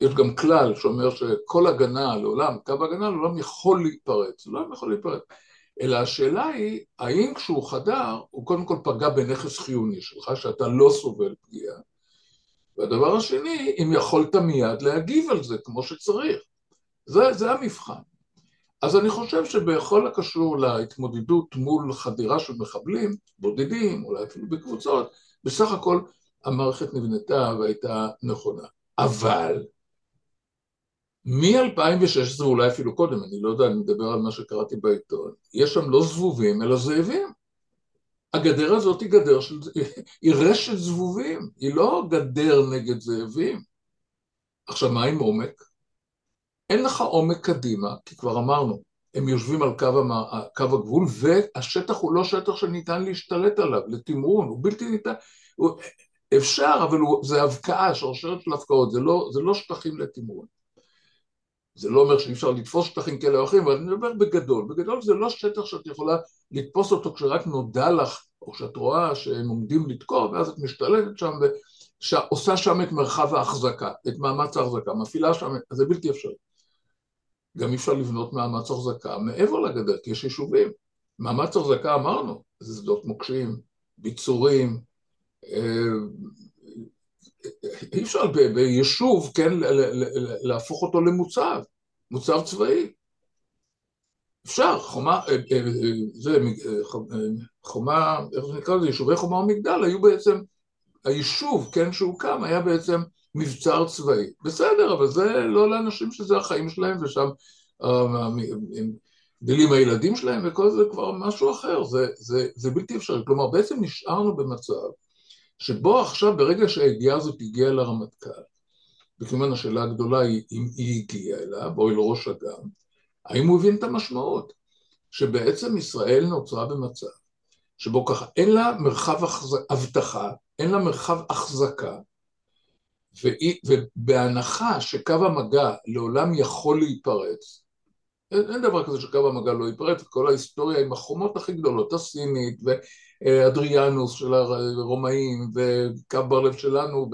[SPEAKER 2] יש גם כלל שאומר שכל הגנה לעולם, קו הגנה לעולם יכול להתפרץ, לא יכול להתפרץ. אלא השאלה היא, האם כשהוא חדר, הוא קודם כל פגע בנכס חיוני שלך, שאתה לא סובל פגיעה, והדבר השני, אם יכולת מיד להגיב על זה כמו שצריך. זה, זה המבחן. אז אני חושב שבכל הקשור להתמודדות מול חדירה של מחבלים, בודדים, אולי אפילו בקבוצות, בסך הכל המערכת נבנתה והייתה נכונה. אבל מ-2016, אולי אפילו קודם, אני לא יודע, אני מדבר על מה שקראתי בעיתון, יש שם לא זבובים, אלא זאבים. הגדר הזאת היא גדר של... היא רשת זבובים, היא לא גדר נגד זאבים. עכשיו, מה עם עומק? אין לך עומק קדימה, כי כבר אמרנו, הם יושבים על קו, המ... קו הגבול, והשטח הוא לא שטח שניתן להשתלט עליו, לתמרון, הוא בלתי ניתן... הוא... אפשר, אבל הוא... זה הבקעה, שרשרת של הבקעות, זה לא, זה לא שטחים לתמרון. זה לא אומר שאי אפשר לתפוס שטחים כאלה או אחרים, אבל אני מדבר בגדול. בגדול זה לא שטח שאת יכולה לתפוס אותו כשרק נודע לך, או שאת רואה שהם עומדים לתקוע, ואז את משתלטת שם ועושה שם את מרחב ההחזקה, את מאמץ ההחזקה, מפעילה שם, זה בלתי אפשרי. גם אי אפשר לבנות מאמץ החזקה מעבר לגדר, כי יש יישובים. מאמץ החזקה אמרנו, זה שדות מוקשים, ביצורים, אה, אי אפשר ביישוב, כן, להפוך אותו למוצב, מוצב צבאי. אפשר, חומה, אה, אה, אה, זה, חומה, איך זה נקרא לזה, יישובי חומה ומגדל היו בעצם, היישוב, כן, שהוקם, היה בעצם מבצר צבאי. בסדר, אבל זה לא לאנשים שזה החיים שלהם, ושם גדלים הילדים שלהם וכל זה כבר משהו אחר, זה, זה, זה בלתי אפשרי. כלומר, בעצם נשארנו במצב שבו עכשיו, ברגע שהידיעה הזאת הגיעה לרמטכ"ל, וכמובן השאלה הגדולה היא אם היא הגיעה אליו, או אל ראש אג"ם, האם הוא הבין את המשמעות? שבעצם ישראל נוצרה במצב שבו ככה אין לה מרחב אבטחה, אין לה מרחב החזקה, ובהנחה שקו המגע לעולם יכול להיפרץ, אין, אין דבר כזה שקו המגע לא ייפרץ, כל ההיסטוריה עם החומות הכי גדולות, הסינית ואדריאנוס של הרומאים וקו בר לב שלנו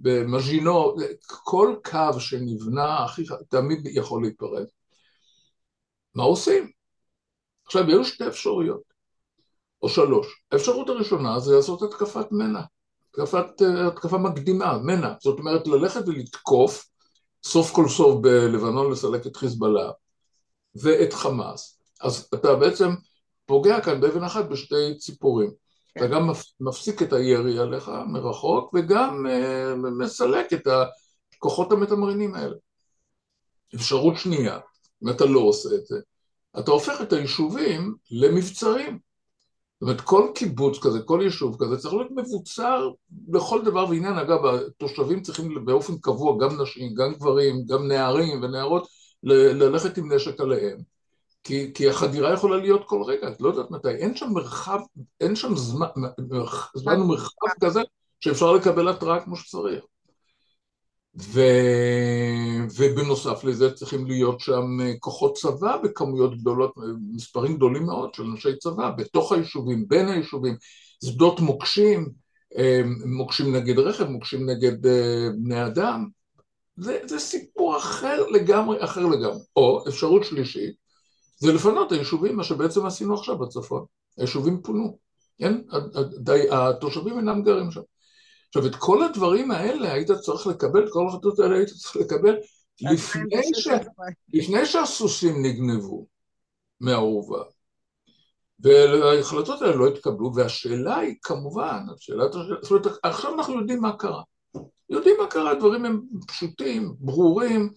[SPEAKER 2] במז'ינו, כל קו שנבנה הכי, תמיד יכול להתפרץ. מה עושים? עכשיו, היו שתי אפשרויות, או שלוש. האפשרות הראשונה זה לעשות התקפת מנע, התקפת, התקפה מקדימה, מנע. זאת אומרת, ללכת ולתקוף סוף כל סוף בלבנון לסלק את חיזבאללה ואת חמאס. אז אתה בעצם פוגע כאן באבן אחת בשתי ציפורים. כן. אתה גם מפסיק את הירי עליך מרחוק וגם uh, מסלק את הכוחות המתמרנים האלה. אפשרות שנייה, אם אתה לא עושה את זה, אתה הופך את היישובים למבצרים. זאת אומרת, כל קיבוץ כזה, כל יישוב כזה, צריך להיות מבוצר לכל דבר ועניין. אגב, התושבים צריכים באופן קבוע, גם נשים, גם גברים, גם נערים ונערות, ללכת עם נשק עליהם. כי, כי החדירה יכולה להיות כל רגע, את לא יודעת מתי, אין שם מרחב, אין שם זמן, זמן ומרחב כזה שאפשר לקבל התראה כמו שצריך. ו... ובנוסף לזה צריכים להיות שם כוחות צבא בכמויות גדולות, מספרים גדולים מאוד של אנשי צבא, בתוך היישובים, בין היישובים, שדות מוקשים, מוקשים נגד רכב, מוקשים נגד אה, בני אדם, זה, זה סיפור אחר לגמרי, אחר לגמרי. או אפשרות שלישית, זה לפנות היישובים, מה שבעצם עשינו עכשיו בצפון. היישובים פונו, כן? התושבים אינם גרים שם. עכשיו, את כל הדברים האלה היית צריך לקבל, את כל ההחלטות האלה היית צריך לקבל לפני, ש... לפני שהסוסים נגנבו מהאורווה. וההחלטות האלה לא התקבלו, והשאלה היא כמובן, השאלה, זאת אומרת, עכשיו אנחנו יודעים מה קרה. יודעים מה קרה, הדברים הם פשוטים, ברורים,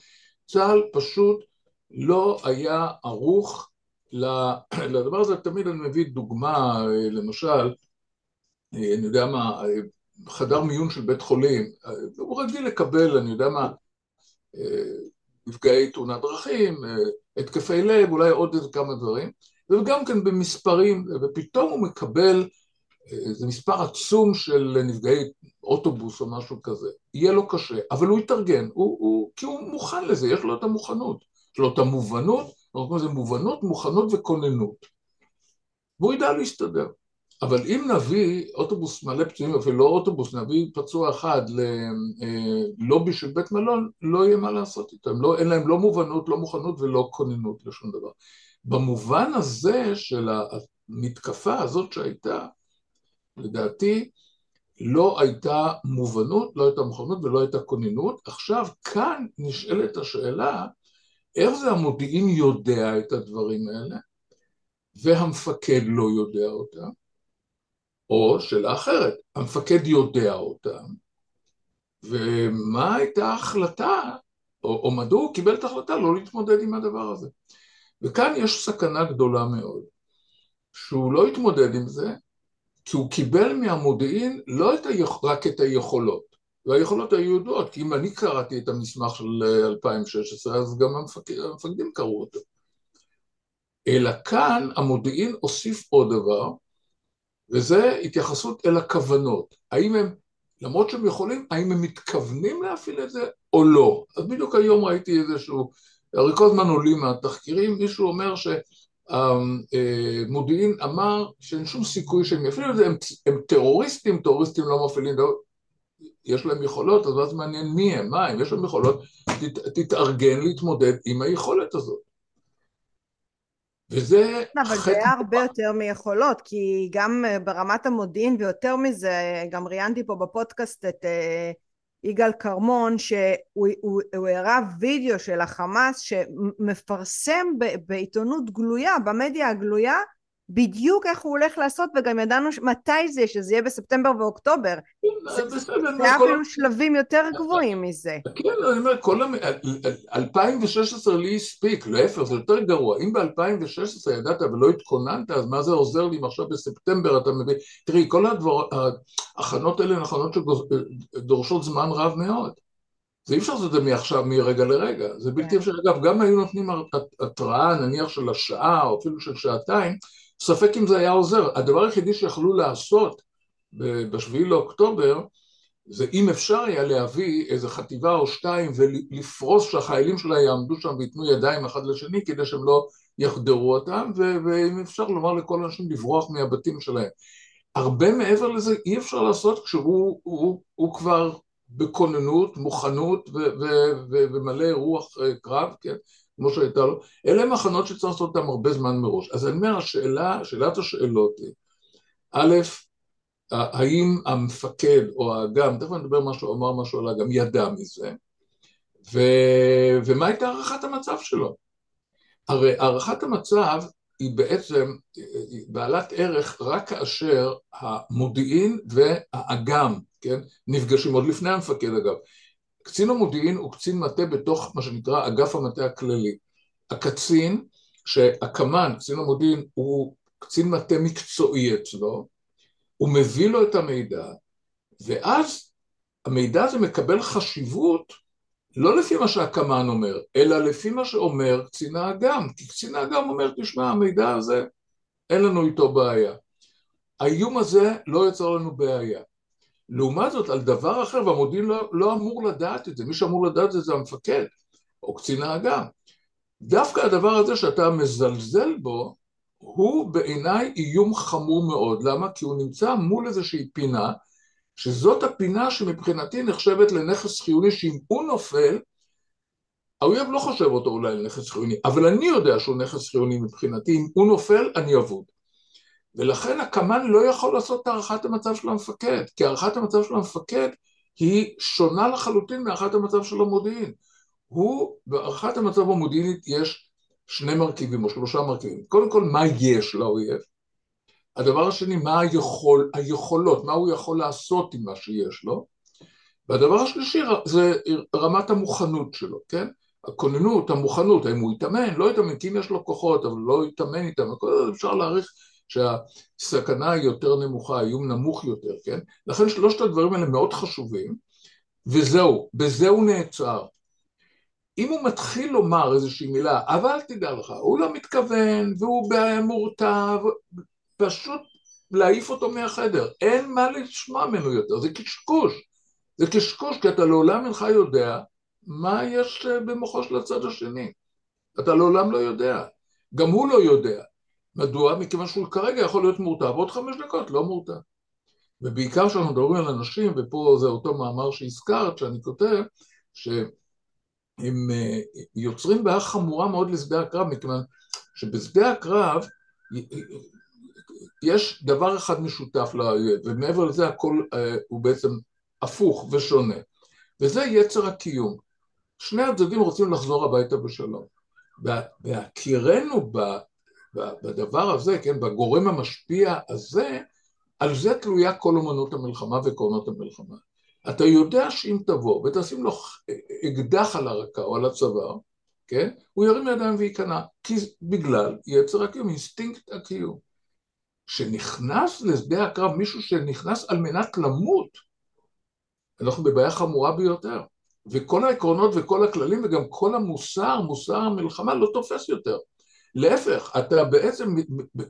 [SPEAKER 2] צה"ל פשוט לא היה ערוך לדבר הזה, תמיד אני מביא דוגמה, למשל, אני יודע מה, חדר מיון של בית חולים, הוא רגיל לקבל, אני יודע מה, נפגעי תאונת דרכים, התקפי לב, אולי עוד איזה כמה דברים, וגם כן במספרים, ופתאום הוא מקבל איזה מספר עצום של נפגעי אוטובוס או משהו כזה, יהיה לו קשה, אבל הוא יתארגן, הוא, הוא, כי הוא מוכן לזה, יש לו את המוכנות, לו את המובנות, אנחנו קוראים לזה מובנות, מוכנות וכוננות, והוא ידע להסתדר. אבל אם נביא אוטובוס מלא פצועים, אפילו לא אוטובוס, נביא פצוע אחד ללובי של בית מלון, לא יהיה מה לעשות איתם, לא, אין להם לא מובנות, לא מוכנות ולא כוננות לשום דבר. במובן הזה של המתקפה הזאת שהייתה, לדעתי לא הייתה מובנות, לא הייתה מוכנות ולא הייתה כוננות. עכשיו כאן נשאלת השאלה, איך זה המודיעין יודע את הדברים האלה והמפקד לא יודע אותם? או שאלה אחרת, המפקד יודע אותם, ומה הייתה ההחלטה, או, או מדוע הוא קיבל את ההחלטה לא להתמודד עם הדבר הזה. וכאן יש סכנה גדולה מאוד, שהוא לא יתמודד עם זה, כי הוא קיבל מהמודיעין לא את היכ... רק את היכולות, והיכולות היו ידועות, כי אם אני קראתי את המסמך של 2016, אז גם המפקד, המפקדים קראו אותו. אלא כאן המודיעין הוסיף עוד דבר, וזה התייחסות אל הכוונות. האם הם, למרות שהם יכולים, האם הם מתכוונים להפעיל את זה או לא? אז בדיוק היום ראיתי איזשהו, הרי כל הזמן עולים מהתחקירים, מישהו אומר ש... המודיעין אמר שאין שום סיכוי שהם יפעילו את זה, הם, הם טרוריסטים, טרוריסטים לא מפעילים, יש להם יכולות, אז מה זה מעניין מי הם, מה הם, יש להם יכולות, תת, תתארגן להתמודד עם היכולת הזאת. וזה...
[SPEAKER 1] אבל זה היה הרבה יותר מיכולות, כי גם ברמת המודיעין ויותר מזה, גם ראיינתי פה בפודקאסט את אה, יגאל כרמון שהוא הראה וידאו של החמאס שמפרסם בעיתונות גלויה, במדיה הגלויה, בדיוק איך הוא הולך לעשות וגם ידענו מתי זה, שזה יהיה בספטמבר ואוקטובר.
[SPEAKER 2] כן,
[SPEAKER 1] זה אפילו שלבים יותר גבוהים מזה.
[SPEAKER 2] כן, אני אומר, כל המ... 2016 לי הספיק, להפך, זה יותר גרוע. אם ב-2016 ידעת ולא התכוננת, אז מה זה עוזר לי אם עכשיו בספטמבר אתה מבין? תראי, כל ההכנות האלה הן הכנות שדורשות זמן רב מאוד. זה אי אפשר לעשות את זה מעכשיו, מרגע לרגע, זה בלתי כן. אפשרי. אגב, גם היו נותנים התראה נניח של השעה או אפילו של שעתיים, ספק אם זה היה עוזר. הדבר היחידי שיכלו לעשות בשביעי לאוקטובר, זה אם אפשר היה להביא איזה חטיבה או שתיים ולפרוס שהחיילים שלה יעמדו שם וייתנו ידיים אחד לשני כדי שהם לא יחדרו אותם, ואם אפשר לומר לכל האנשים לברוח מהבתים שלהם. הרבה מעבר לזה אי אפשר לעשות כשהוא הוא, הוא כבר בכוננות, מוכנות ומלא רוח אה, קרב, כן? כמו שהייתה לו, אלה הם הכנות שצריך לעשות אותן הרבה זמן מראש. אז אני אומר, השאלה, שאלת השאלות היא, א', האם המפקד או האגם, תכף נדבר משהו, אומר משהו על האגם, ידע מזה, ו... ומה הייתה הערכת המצב שלו? הרי הערכת המצב היא בעצם היא בעלת ערך רק כאשר המודיעין והאגם, כן, נפגשים, עוד לפני המפקד אגב. קצין המודיעין הוא קצין מטה בתוך מה שנקרא אגף המטה הכללי. הקצין, שהקמ"ן, קצין המודיעין, הוא קצין מטה מקצועי אצלו, הוא מביא לו את המידע, ואז המידע הזה מקבל חשיבות לא לפי מה שהקמ"ן אומר, אלא לפי מה שאומר קצין האג"ם, כי קצין האג"ם אומר, תשמע, המידע הזה, אין לנו איתו בעיה. האיום הזה לא יוצר לנו בעיה. לעומת זאת, על דבר אחר, והמודיעין לא, לא אמור לדעת את זה, מי שאמור לדעת את זה זה המפקד, או קצין האג"ם. דווקא הדבר הזה שאתה מזלזל בו, הוא בעיניי איום חמור מאוד. למה? כי הוא נמצא מול איזושהי פינה, שזאת הפינה שמבחינתי נחשבת לנכס חיוני, שאם הוא נופל, האויב לא חושב אותו אולי לנכס חיוני, אבל אני יודע שהוא נכס חיוני מבחינתי, אם הוא נופל, אני אבוד. ולכן הקמ"ן לא יכול לעשות את הערכת המצב של המפקד, כי הערכת המצב של המפקד היא שונה לחלוטין מהערכת המצב של המודיעין. הוא, בהערכת המצב המודיעינית יש שני מרכיבים או שלושה מרכיבים. קודם כל, מה יש לאויב? הדבר השני, מה היכול, היכולות, מה הוא יכול לעשות עם מה שיש לו? והדבר השלישי זה רמת המוכנות שלו, כן? הכוננות, המוכנות, האם הוא יתאמן, לא יתאמן, כי אם יש לו כוחות, אבל לא יתאמן איתם, אפשר להעריך שהסכנה היא יותר נמוכה, האיום נמוך יותר, כן? לכן שלושת הדברים האלה מאוד חשובים, וזהו, בזה הוא נעצר. אם הוא מתחיל לומר איזושהי מילה, אבל תדע לך, הוא לא מתכוון, והוא מורתע, פשוט להעיף אותו מהחדר. אין מה לשמוע ממנו יותר, זה קשקוש. זה קשקוש, כי אתה לעולם אינך יודע מה יש אה, במוחו של הצד השני. אתה לעולם לא יודע. גם הוא לא יודע. מדוע? מכיוון שהוא כרגע יכול להיות מורתע, ועוד חמש דקות לא מורתע. ובעיקר כשאנחנו מדברים על אנשים, ופה זה אותו מאמר שהזכרת, שאני כותב, שהם אה, יוצרים בעיה חמורה מאוד לשדה הקרב, מכיוון שבשדה הקרב יש דבר אחד משותף לאויב, ומעבר לזה הכל אה, הוא בעצם הפוך ושונה, וזה יצר הקיום. שני הצדדים רוצים לחזור הביתה בשלום. בהכירנו בדבר הזה, כן, בגורם המשפיע הזה, על זה תלויה כל אמנות המלחמה ועקרונות המלחמה. אתה יודע שאם תבוא ותשים לו אקדח על הרקה או על הצוואר, כן, הוא ירים ידיים וייכנע, כי בגלל יצר הקיום, אינסטינקט הקיום. כשנכנס לשדה הקרב מישהו שנכנס על מנת למות, אנחנו בבעיה חמורה ביותר. וכל העקרונות וכל הכללים וגם כל המוסר, מוסר המלחמה לא תופס יותר. להפך, אתה בעצם,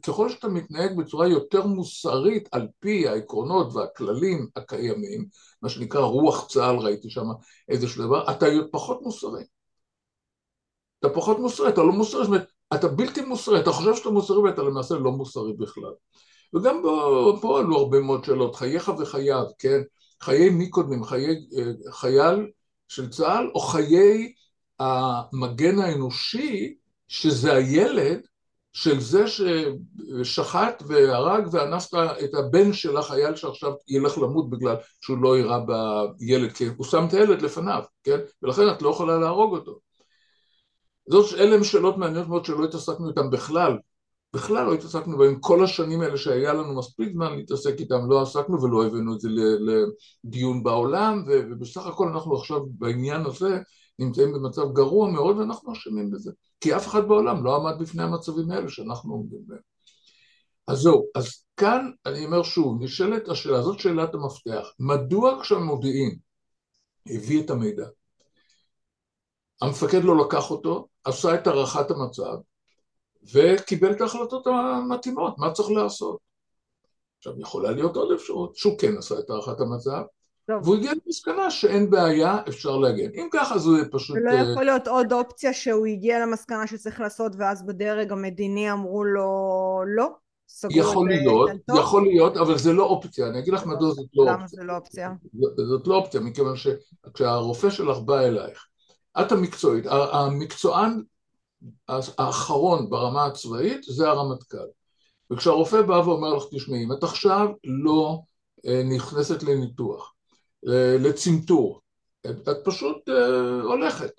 [SPEAKER 2] ככל שאתה מתנהג בצורה יותר מוסרית על פי העקרונות והכללים הקיימים, מה שנקרא רוח צה"ל, ראיתי שם איזשהו דבר, אתה פחות מוסרי. אתה פחות מוסרי, אתה לא מוסרי, זאת אומרת, אתה בלתי מוסרי, אתה חושב שאתה מוסרי ואתה למעשה לא מוסרי בכלל. וגם פה, עלו הרבה מאוד שאלות, חייך וחייו, כן? חיי מי קודמים, חיי אה, חייל של צה"ל או חיי המגן האנושי שזה הילד של זה ששחט והרג ואנס את הבן של החייל שעכשיו ילך למות בגלל שהוא לא יירה בילד, כי הוא שם את הילד לפניו, כן? ולכן את לא יכולה להרוג אותו. זאת, אלה הן שאלות מעניינות מאוד שלא התעסקנו איתן בכלל בכלל לא התעסקנו בהם כל השנים האלה שהיה לנו מספיק זמן להתעסק איתם, לא עסקנו ולא הבאנו את זה לדיון בעולם, ובסך הכל אנחנו עכשיו בעניין הזה נמצאים במצב גרוע מאוד ואנחנו אשמים בזה, כי אף אחד בעולם לא עמד בפני המצבים האלה שאנחנו עומדים בהם. אז זהו, אז כאן אני אומר שוב, נשאלת השאלה, זאת שאלת המפתח, מדוע כשהמודיעין הביא את המידע, המפקד לא לקח אותו, עשה את הערכת המצב, וקיבל את ההחלטות המתאימות, מה צריך לעשות. עכשיו, יכולה להיות עוד אפשרות, שהוא כן עשה את הערכת המצב, טוב. והוא הגיע למסקנה שאין בעיה, אפשר להגן. אם ככה זה פשוט...
[SPEAKER 1] ולא יכול להיות עוד אופציה שהוא הגיע למסקנה שצריך לעשות ואז בדרג המדיני אמרו לו לא?
[SPEAKER 2] יכול להיות, יכול להיות, אבל זה לא אופציה, אני אגיד לך מדוע זאת לא
[SPEAKER 1] אופציה. למה זה לא אופציה?
[SPEAKER 2] זאת לא אופציה, מכיוון שכשהרופא שלך בא אלייך, את המקצועית, המקצוען האחרון ברמה הצבאית זה הרמטכ"ל. וכשהרופא בא ואומר לך, תשמעי, אם את עכשיו לא אה, נכנסת לניתוח, לצנתור, את פשוט אה, הולכת.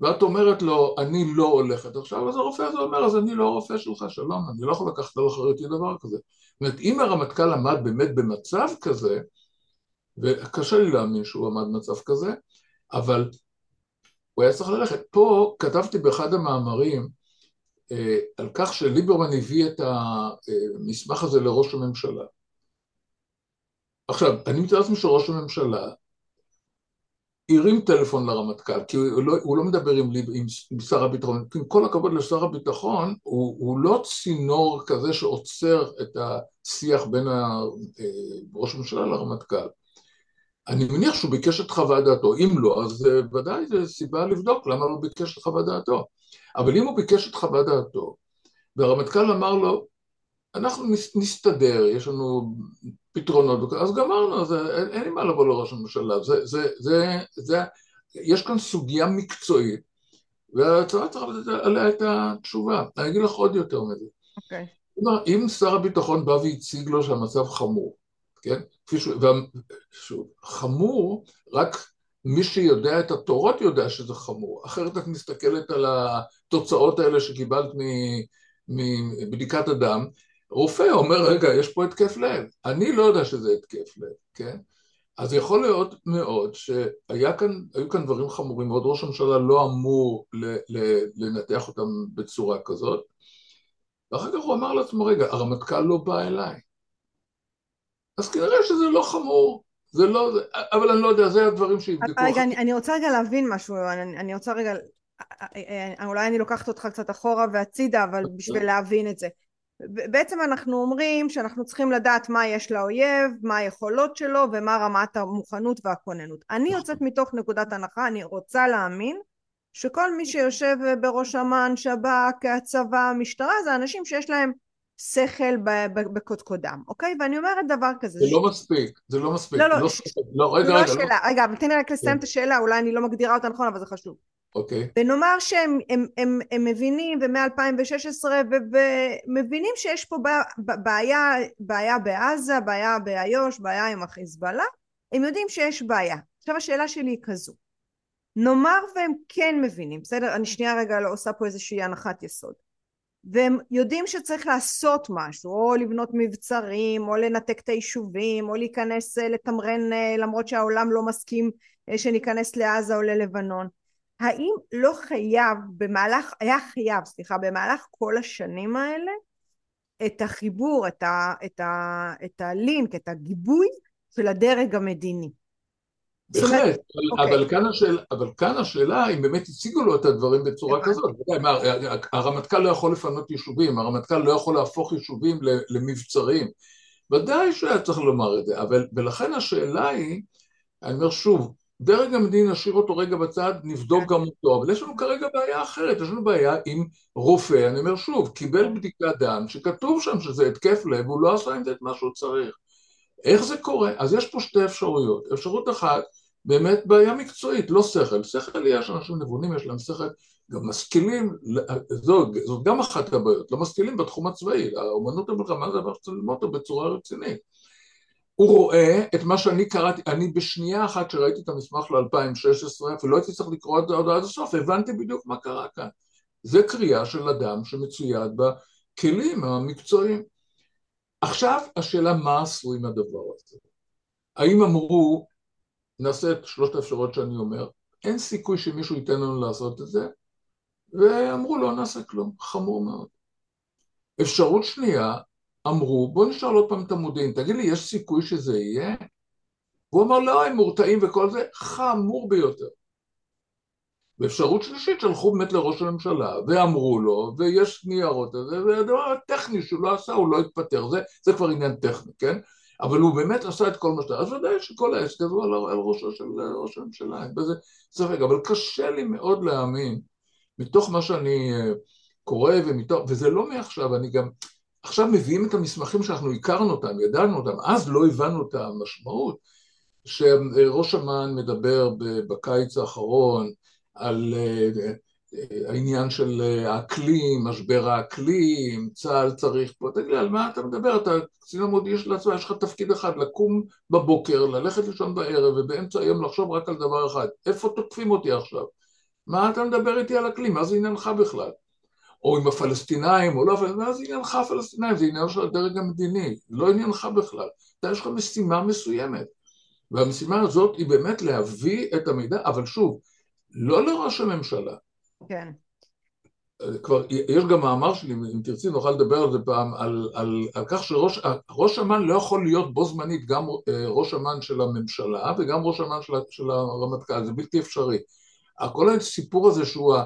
[SPEAKER 2] ואת אומרת לו, אני לא הולכת עכשיו, אז הרופא הזה אומר, אז אני לא הרופא שלך, שלום, אני לא יכול לקחת על אחריותי דבר כזה. זאת אומרת, אם הרמטכ"ל עמד באמת במצב כזה, וקשה לי להאמין שהוא עמד במצב כזה, אבל הוא היה צריך ללכת. פה כתבתי באחד המאמרים אה, על כך שליברמן הביא את המסמך הזה לראש הממשלה. עכשיו, אני מתאר לעצמי שראש הממשלה הרים טלפון לרמטכ"ל, כי הוא לא, הוא לא מדבר עם, עם, עם שר הביטחון, עם כל הכבוד לשר הביטחון, הוא, הוא לא צינור כזה שעוצר את השיח בין ה, אה, ראש הממשלה לרמטכ"ל. אני מניח שהוא ביקש את חוות דעתו, אם לא, אז אה, ודאי זו סיבה לבדוק למה הוא ביקש את חוות דעתו. אבל אם הוא ביקש את חוות דעתו, והרמטכ"ל אמר לו, אנחנו נסתדר, יש לנו פתרונות, אז גמרנו, אז אין, אין לי מה לבוא לראש הממשלה, זה, זה, זה, זה, יש כאן סוגיה מקצועית, והצבא צריך לתת עליה את התשובה. אני אגיד לך עוד יותר מזה.
[SPEAKER 1] אוקיי.
[SPEAKER 2] Okay. אם שר הביטחון בא והציג לו שהמצב חמור, כן? כפי ש... ושוב, חמור, רק מי שיודע את התורות יודע שזה חמור, אחרת את מסתכלת על התוצאות האלה שקיבלת מבדיקת הדם, רופא אומר, רגע, יש פה התקף לב, אני לא יודע שזה התקף לב, כן? אז יכול להיות מאוד שהיו כאן, כאן דברים חמורים מאוד, ראש הממשלה לא אמור ל, ל, לנתח אותם בצורה כזאת, ואחר כך הוא אמר לעצמו, רגע, הרמטכ"ל לא בא אליי, אז כנראה שזה לא חמור, זה לא, אבל אני לא יודע, זה הדברים שיבדקו.
[SPEAKER 1] רגע, אני, אני רוצה רגע להבין משהו, אני, אני רוצה רגע, אולי אני לוקחת אותך קצת אחורה והצידה, אבל בשביל להבין את זה. בעצם אנחנו אומרים שאנחנו צריכים לדעת מה יש לאויב, מה היכולות שלו ומה רמת המוכנות והכוננות. אני נכון. יוצאת מתוך נקודת הנחה, אני רוצה להאמין שכל מי שיושב בראש אמ"ן, שב"כ, הצבא, המשטרה, זה אנשים שיש להם שכל בקודקודם, אוקיי? ואני אומרת דבר כזה.
[SPEAKER 2] זה לא מספיק, זה לא מספיק.
[SPEAKER 1] לא, לא, לא, ש... לא רגע, לא רגע. לא. רגע, תן לי רק לסיים כן. את השאלה, אולי אני לא מגדירה אותה נכון, אבל זה חשוב.
[SPEAKER 2] אוקיי.
[SPEAKER 1] ונאמר שהם הם, הם, הם מבינים, ומ-2016, ומבינים שיש פה בעיה, בעיה בעזה, בעיה באיו"ש, בעיה עם החיזבאללה, הם יודעים שיש בעיה. עכשיו השאלה שלי היא כזו, נאמר והם כן מבינים, בסדר? אני שנייה רגע לא עושה פה איזושהי הנחת יסוד. והם יודעים שצריך לעשות משהו, או לבנות מבצרים, או לנתק את היישובים, או להיכנס אה, לתמרן אה, למרות שהעולם לא מסכים אה, שניכנס לעזה או ללבנון. האם לא חייב במהלך, היה חייב, סליחה, במהלך כל השנים האלה את החיבור, את, ה, את, ה, את הלינק, את הגיבוי של הדרג המדיני?
[SPEAKER 2] בהחלט, אבל, אוקיי. כאן השאלה, אבל כאן השאלה אם באמת הציגו לו את הדברים בצורה כזאת. הרמטכ"ל לא יכול לפנות יישובים, הרמטכ"ל לא יכול להפוך יישובים למבצרים. ודאי שהיה צריך לומר את זה, אבל ולכן השאלה היא, אני אומר שוב, דרג המדיני נשאיר אותו רגע בצד, נבדוק גם אותו, אבל יש לנו כרגע בעיה אחרת, יש לנו בעיה עם רופא, אני אומר שוב, קיבל בדיקת דם שכתוב שם שזה התקף לב, והוא לא עשה עם זה את מה שהוא צריך. איך זה קורה? אז יש פה שתי אפשרויות. אפשרות אחת, באמת בעיה מקצועית, לא שכל. שכל יש אנשים נבונים, יש להם שכל, גם משכילים, זאת, זאת גם אחת הבעיות, לא משכילים בתחום הצבאי, האומנות המלחמה זה דבר שצריך ללמוד אותו בצורה רצינית. הוא רואה את מה שאני קראתי, אני בשנייה אחת שראיתי את המסמך ל-2016, אפילו לא הייתי צריך לקרוא את זה עד הסוף, הבנתי בדיוק מה קרה כאן. זה קריאה של אדם שמצויד הכלים המקצועיים. עכשיו השאלה מה עשו עם הדבר הזה. האם אמרו, נעשה את שלושת האפשרויות שאני אומר, אין סיכוי שמישהו ייתן לנו לעשות את זה, ואמרו לא נעשה כלום, חמור מאוד. אפשרות שנייה, אמרו בוא נשאל עוד פעם את המודיעין, תגיד לי יש סיכוי שזה יהיה? הוא אמר לא הם מורתעים וכל זה, חמור ביותר. ואפשרות שלישית שלחו באמת לראש הממשלה ואמרו לו ויש ניירות הזה והדבר הטכני שהוא לא עשה הוא לא התפטר זה, זה כבר עניין טכני כן אבל הוא באמת עשה את כל מה שאתה אז ודאי שכל העסק הזה הוא על, על ראשו של ראש הממשלה אין בזה ספק אבל קשה לי מאוד להאמין מתוך מה שאני אה, קורא ומתוך וזה לא מעכשיו אני גם עכשיו מביאים את המסמכים שאנחנו הכרנו אותם ידענו אותם אז לא הבנו את המשמעות שראש אמ"ן מדבר בקיץ האחרון על אה, העניין של אה, האקלים, משבר האקלים, צה"ל צריך פה, תגיד לי, על מה אתה מדבר? אתה קצין המודיעין של הצבא, יש לך תפקיד אחד, לקום בבוקר, ללכת לישון בערב ובאמצע היום לחשוב רק על דבר אחד, איפה תוקפים אותי עכשיו? מה אתה מדבר איתי על אקלים? מה זה עניינך בכלל? או עם הפלסטינאים או לא, זה עניינך הפלסטינאים? זה עניין של הדרג המדיני, לא עניינך בכלל. אתה יש לך משימה מסוימת. והמשימה הזאת היא באמת להביא את המידע, אבל שוב, לא לראש הממשלה.
[SPEAKER 1] כן.
[SPEAKER 2] כבר, יש גם מאמר שלי, אם תרצי נוכל לדבר על זה פעם, על, על, על כך שראש אמ"ן לא יכול להיות בו זמנית גם אה, ראש אמ"ן של הממשלה וגם ראש אמ"ן של, של הרמטכ"ל, זה בלתי אפשרי. כל הסיפור הזה שהוא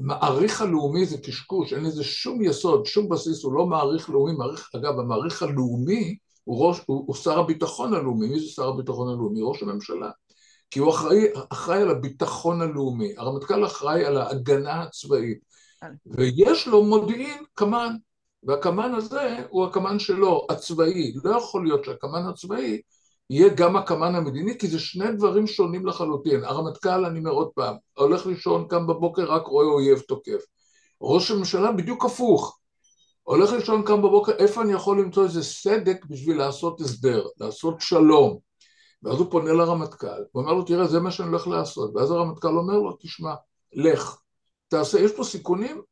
[SPEAKER 2] המעריך הלאומי זה קשקוש, אין לזה שום יסוד, שום בסיס, הוא לא מעריך לאומי, מעריך, אגב, המעריך הלאומי הוא, ראש, הוא, הוא שר הביטחון הלאומי, מי זה שר הביטחון הלאומי? ראש הממשלה. כי הוא אחראי, אחראי על הביטחון הלאומי, הרמטכ"ל אחראי על ההגנה הצבאית, כן. ויש לו מודיעין קמ"ן, והקמ"ן הזה הוא הקמ"ן שלו, הצבאי, לא יכול להיות שהקמ"ן הצבאי יהיה גם הקמ"ן המדיני, כי זה שני דברים שונים לחלוטין. הרמטכ"ל, אני אומר עוד פעם, הולך לישון, קם בבוקר, רק רואה אויב תוקף. ראש הממשלה בדיוק הפוך. הולך לישון, קם בבוקר, איפה אני יכול למצוא איזה סדק בשביל לעשות הסדר, לעשות שלום. ואז הוא פונה לרמטכ"ל, הוא אומר לו, תראה, זה מה שאני הולך לעשות. ואז הרמטכ"ל אומר לו, תשמע, לך, תעשה, יש פה סיכונים,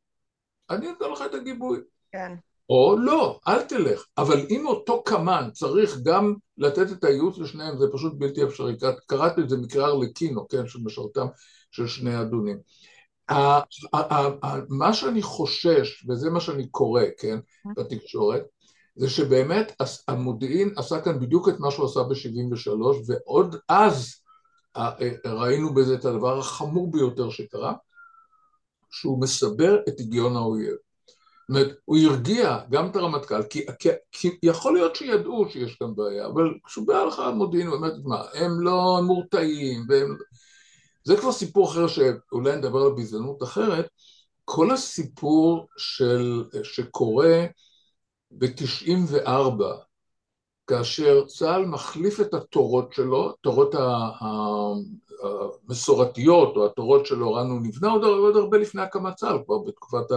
[SPEAKER 2] אני אתן לך את הגיבוי.
[SPEAKER 1] כן.
[SPEAKER 2] או לא, אל תלך. אבל אם אותו קמ"ן צריך גם לתת את הייעוץ לשניהם, זה פשוט בלתי אפשרי. קראתי את זה מקרא ארלקינו, כן, של משרתם של שני אדונים. מה שאני חושש, וזה מה שאני קורא, כן, בתקשורת, זה שבאמת המודיעין עשה כאן בדיוק את מה שהוא עשה ב-73, ועוד אז ראינו בזה את הדבר החמור ביותר שקרה, שהוא מסבר את הגיון האויב. זאת אומרת, הוא הרגיע גם את הרמטכ"ל, כי, כי, כי יכול להיות שידעו שיש כאן בעיה, אבל כשהוא בא לך המודיעין, באמת, מה, הם לא מורתעים, והם... זה כבר סיפור אחר שאולי נדבר על בהזדמנות אחרת, כל הסיפור של, שקורה ב-94, כאשר צה"ל מחליף את התורות שלו, התורות המסורתיות או התורות של אורן הוא נבנה עוד הרבה לפני הקמת צה"ל, כבר בתקופת ה...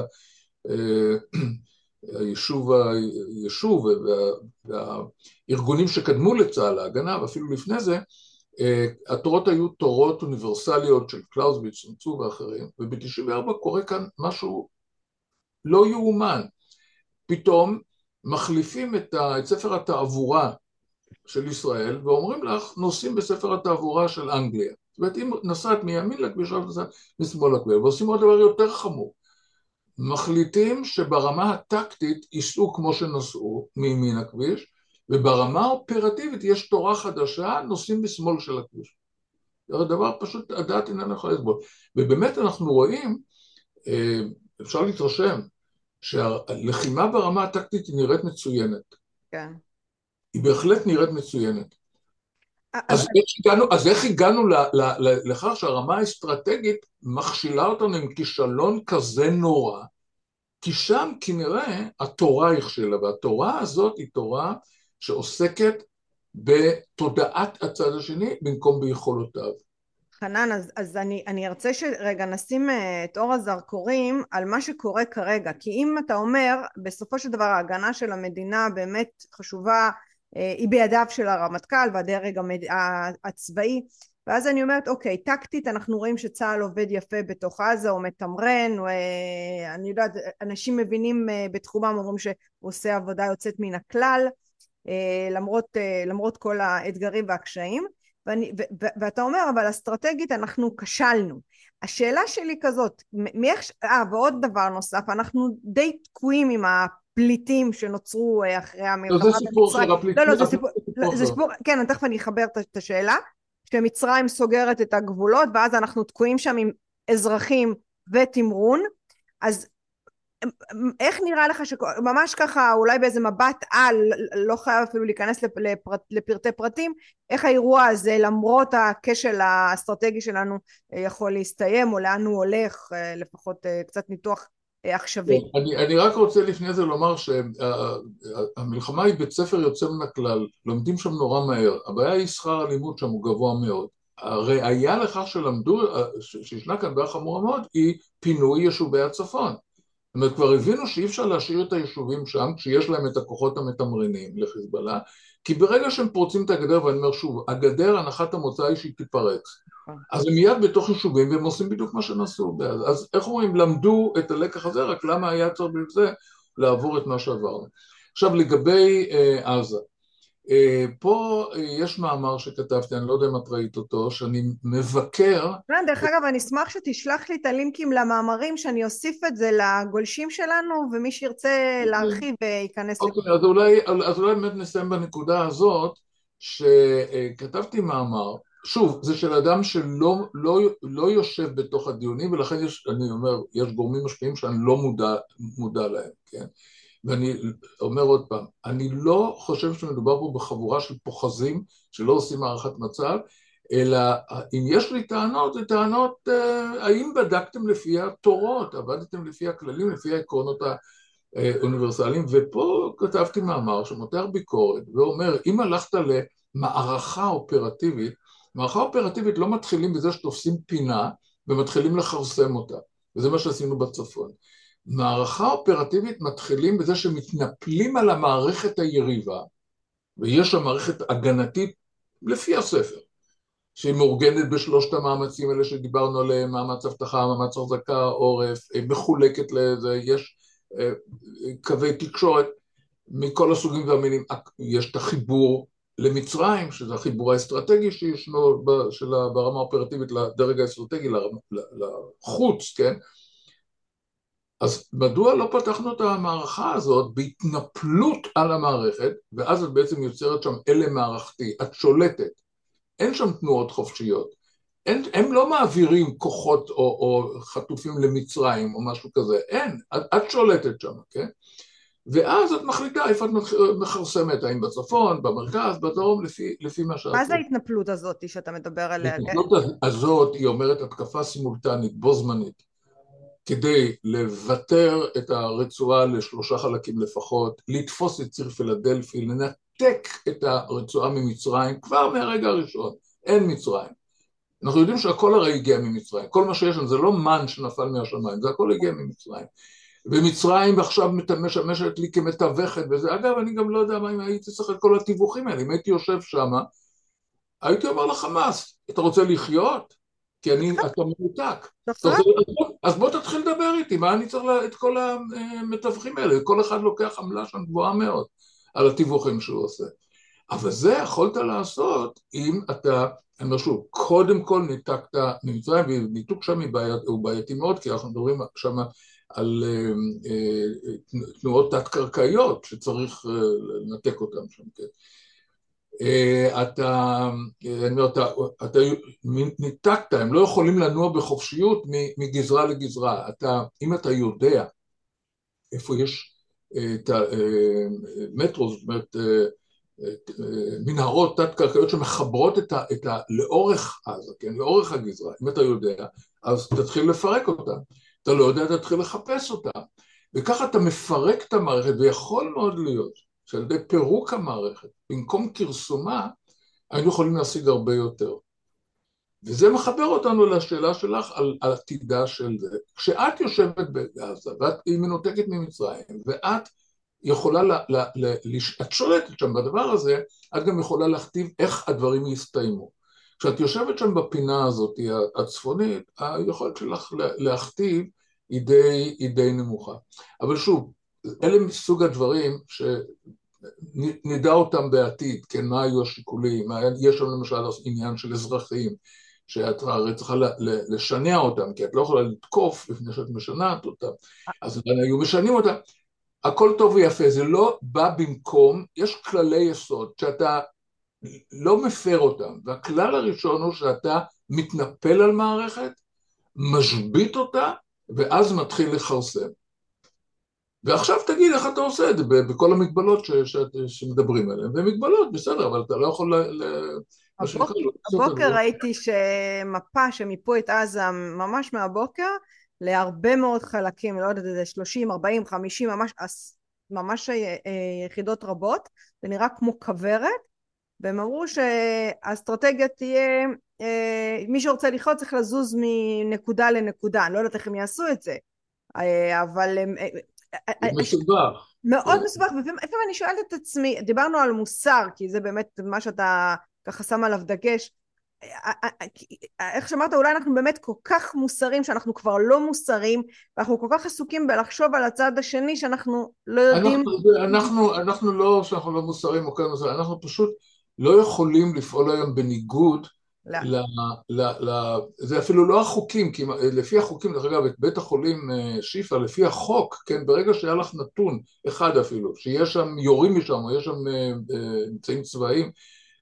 [SPEAKER 2] אה, היישוב, היישוב והארגונים שקדמו לצה"ל, ההגנה, ואפילו לפני זה, אה, התורות היו תורות אוניברסליות של קלאוזביץ', סנצו ואחרים, וב-94 קורה כאן משהו לא יאומן. פתאום מחליפים את, ה, את ספר התעבורה של ישראל ואומרים לך נוסעים בספר התעבורה של אנגליה. זאת אומרת אם נסעת מימין לכביש נסעת משמאל לכביש ועושים עוד דבר יותר חמור מחליטים שברמה הטקטית ייסעו כמו שנסעו מימין הכביש וברמה האופרטיבית יש תורה חדשה נוסעים בשמאל של הכביש. זה דבר פשוט הדעת איננה יכולה לסבול ובאמת אנחנו רואים אה, אפשר להתרשם שהלחימה ברמה הטקטית היא נראית מצוינת.
[SPEAKER 1] כן.
[SPEAKER 2] היא בהחלט נראית מצוינת. אז, איך הגענו, אז איך הגענו ל, ל, ל, לכך שהרמה האסטרטגית מכשילה אותנו עם כישלון כזה נורא? כי שם כנראה התורה הכשלה, והתורה הזאת היא תורה שעוסקת בתודעת הצד השני במקום ביכולותיו.
[SPEAKER 1] חנן, אז, אז אני, אני ארצה שרגע נשים אה, את אור הזרקורים על מה שקורה כרגע, כי אם אתה אומר, בסופו של דבר ההגנה של המדינה באמת חשובה, היא בידיו של הרמטכ"ל והדרג המד... הצבאי, ואז אני אומרת אוקיי טקטית אנחנו רואים שצה"ל עובד יפה בתוך עזה הוא מתמרן הוא, אה, אני יודעת אנשים מבינים אה, בתחומם אומרים שהוא עושה עבודה יוצאת מן הכלל למרות, למרות כל האתגרים והקשיים. ואני, ו, ו, ואתה אומר אבל אסטרטגית אנחנו כשלנו. השאלה שלי כזאת מאיך, אה ועוד דבר נוסף אנחנו די תקועים עם הפליטים שנוצרו אחרי המלחמה
[SPEAKER 2] לא, זה סיפור של הפליטים.
[SPEAKER 1] לא לא זה סיפור, זה סיפור כן תכף אני אחבר את השאלה. שמצרים סוגרת את הגבולות ואז אנחנו תקועים שם עם אזרחים ותמרון. אז איך נראה לך שממש ככה אולי באיזה מבט על לא חייב אפילו להיכנס לפרט, לפרטי פרטים איך האירוע הזה למרות הכשל האסטרטגי שלנו יכול להסתיים או לאן הוא הולך לפחות קצת ניתוח עכשווי.
[SPEAKER 2] כן, אני, אני רק רוצה לפני זה לומר שהמלחמה היא בית ספר יוצא מן הכלל, לומדים שם נורא מהר, הבעיה היא שכר הלימוד שם הוא גבוה מאוד. הראיה לכך שלמדו, שישנה כאן בעיה חמורה מאוד, היא פינוי יישובי הצפון. זאת אומרת, כבר הבינו שאי אפשר להשאיר את היישובים שם כשיש להם את הכוחות המתמרנים לחיזבאללה, כי ברגע שהם פורצים את הגדר, ואני אומר שוב, הגדר, הנחת המוצא היא שהיא תיפרץ. אז הם מיד בתוך יישובים והם עושים בדיוק מה שנעשו. אז, אז איך אומרים, למדו את הלקח הזה, רק למה היה צריך בזה לעבור את מה שעברנו. עכשיו לגבי אה, עזה, פה אה, יש מאמר שכתבתי, אני לא יודע אם את ראית אותו, שאני מבקר...
[SPEAKER 1] כן, דרך אגב, אני אשמח שתשלח לי את הלינקים למאמרים, שאני אוסיף את זה לגולשים שלנו, ומי שירצה להרחיב ייכנס...
[SPEAKER 2] אוקיי, אז אולי, אז אולי באמת נסיים בנקודה הזאת, שכתבתי מאמר, שוב, זה של אדם שלא לא, לא יושב בתוך הדיונים, ולכן יש, אני אומר, יש גורמים משפיעים שאני לא מודע, מודע להם, כן? ואני אומר עוד פעם, אני לא חושב שמדובר פה בחבורה של פוחזים שלא עושים הערכת מצב, אלא אם יש לי טענות, זה טענות, אה, האם בדקתם לפי התורות, עבדתם לפי הכללים, לפי העקרונות האוניברסליים, ופה כתבתי מאמר שמותח ביקורת ואומר, אם הלכת למערכה אופרטיבית, מערכה אופרטיבית לא מתחילים בזה שתופסים פינה ומתחילים לכרסם אותה, וזה מה שעשינו בצפון. מערכה אופרטיבית מתחילים בזה שמתנפלים על המערכת היריבה, ויש שם מערכת הגנתית לפי הספר, שהיא מאורגנת בשלושת המאמצים האלה שדיברנו עליהם, מאמץ אבטחה, מאמץ החזקה, עורף, מחולקת לזה, יש אה, קווי תקשורת מכל הסוגים והמינים, יש את החיבור למצרים, שזה החיבור האסטרטגי שישנו ברמה האופרטיבית לדרג האסטרטגי, לחוץ, כן? אז מדוע לא פתחנו את המערכה הזאת בהתנפלות על המערכת, ואז את בעצם יוצרת שם אלה מערכתי, את שולטת, אין שם תנועות חופשיות, אין, הם לא מעבירים כוחות או, או חטופים למצרים או משהו כזה, אין, את, את שולטת שם, כן? ואז את מחליטה איפה את מכרסמת, האם בצפון, במרכז, בדרום, לפי, לפי מה שאת...
[SPEAKER 1] מה זה ההתנפלות הזאת שאתה מדבר עליה?
[SPEAKER 2] ההתנפלות הזאת היא אומרת התקפה סימולטנית, בו זמנית. כדי לוותר את הרצועה לשלושה חלקים לפחות, לתפוס את ציר פילדלפי, לנתק את הרצועה ממצרים כבר מהרגע הראשון, אין מצרים. אנחנו יודעים שהכל הרי הגיע ממצרים, כל מה שיש שם זה לא מן שנפל מהשמיים, זה הכל הגיע ממצרים. ומצרים עכשיו משמשת לי כמתווכת וזה, אגב אני גם לא יודע מה אם הייתי צריך את כל התיווכים האלה, אם הייתי יושב שם, הייתי אומר לחמאס, אתה רוצה לחיות? כי אני, אתה מנותק. אז בוא תתחיל לדבר איתי, מה אני צריך את כל המתווכים האלה? כל אחד לוקח עמלה שם גבוהה מאוד על התיווכים שהוא עושה. אבל זה יכולת לעשות אם אתה, אני אומר שוב, קודם כל ניתקת ממצרים, וניתוק שם הוא בעייתי מאוד, כי אנחנו מדברים שם על אה, אה, תנועות תת-קרקעיות שצריך אה, לנתק אותן שם, כן. אה, אתה, אני אומר, אתה, ניתקת, הם לא יכולים לנוע בחופשיות מגזרה לגזרה. אתה, אם אתה יודע איפה יש אה, את המטרו, אה, זאת אומרת, מנהרות תת-קרקעיות שמחברות את ה, את ה... לאורך עזה, כן, לאורך הגזרה, אם אתה יודע, אז תתחיל לפרק אותה. אתה לא יודע, תתחיל לחפש אותה. וככה אתה מפרק את המערכת, ויכול מאוד להיות שעל ידי פירוק המערכת, במקום כרסומה, היינו יכולים להשיג הרבה יותר. וזה מחבר אותנו לשאלה שלך על, על עתידה של זה. כשאת יושבת בעזה, והיא מנותקת ממצרים, ואת יכולה, ל, ל, ל, ל, את שולטת שם בדבר הזה, את גם יכולה להכתיב איך הדברים יסתיימו. כשאת יושבת שם בפינה הזאת הצפונית, היכולת שלך להכתיב היא די, היא די נמוכה. אבל שוב, אלה מסוג הדברים שנדע אותם בעתיד, כן, מה היו השיקולים, יש לנו למשל עניין של אזרחים, שאת הרי צריכה לשנע אותם, כי את לא יכולה לתקוף לפני שאת משנעת אותם, אז היו משנים אותם. הכל טוב ויפה, זה לא בא במקום, יש כללי יסוד שאתה לא מפר אותם, והכלל הראשון הוא שאתה מתנפל על מערכת, משבית אותה, ואז מתחיל לכרסם. ועכשיו תגיד איך אתה עושה את זה בכל המגבלות ש, ש, שמדברים עליהן, ומגבלות, בסדר, אבל אתה לא יכול ל...
[SPEAKER 1] הבוקר, הבוקר ראיתי שמפה שמיפו את עזה ממש מהבוקר להרבה מאוד חלקים, לא יודעת, איזה 30, 40, 50, ממש, ממש אה, יחידות רבות, זה נראה כמו כוורת, והם אמרו שהאסטרטגיה תהיה, אה, מי שרוצה לחיות צריך לזוז מנקודה לנקודה, אני לא יודעת איך הם יעשו את זה, אה, אבל הם...
[SPEAKER 2] זה מסובך.
[SPEAKER 1] מאוד מסובך, ולפעמים אני שואלת את עצמי, דיברנו על מוסר, כי זה באמת מה שאתה ככה שם עליו דגש, איך שאמרת אולי אנחנו באמת כל כך מוסריים שאנחנו כבר לא מוסריים ואנחנו כל כך עסוקים בלחשוב על הצד השני שאנחנו לא יודעים.
[SPEAKER 2] אנחנו, אנחנו, אנחנו לא שאנחנו לא מוסריים או כן מוסריים אנחנו פשוט לא יכולים לפעול היום בניגוד ל, ל, ל, זה אפילו לא החוקים, כי לפי החוקים, דרך אגב, את בית החולים אה, שיפא, לפי החוק, כן, ברגע שהיה לך נתון, אחד אפילו, שיש שם, יורים משם, או יש שם אה, אה, אמצעים צבאיים,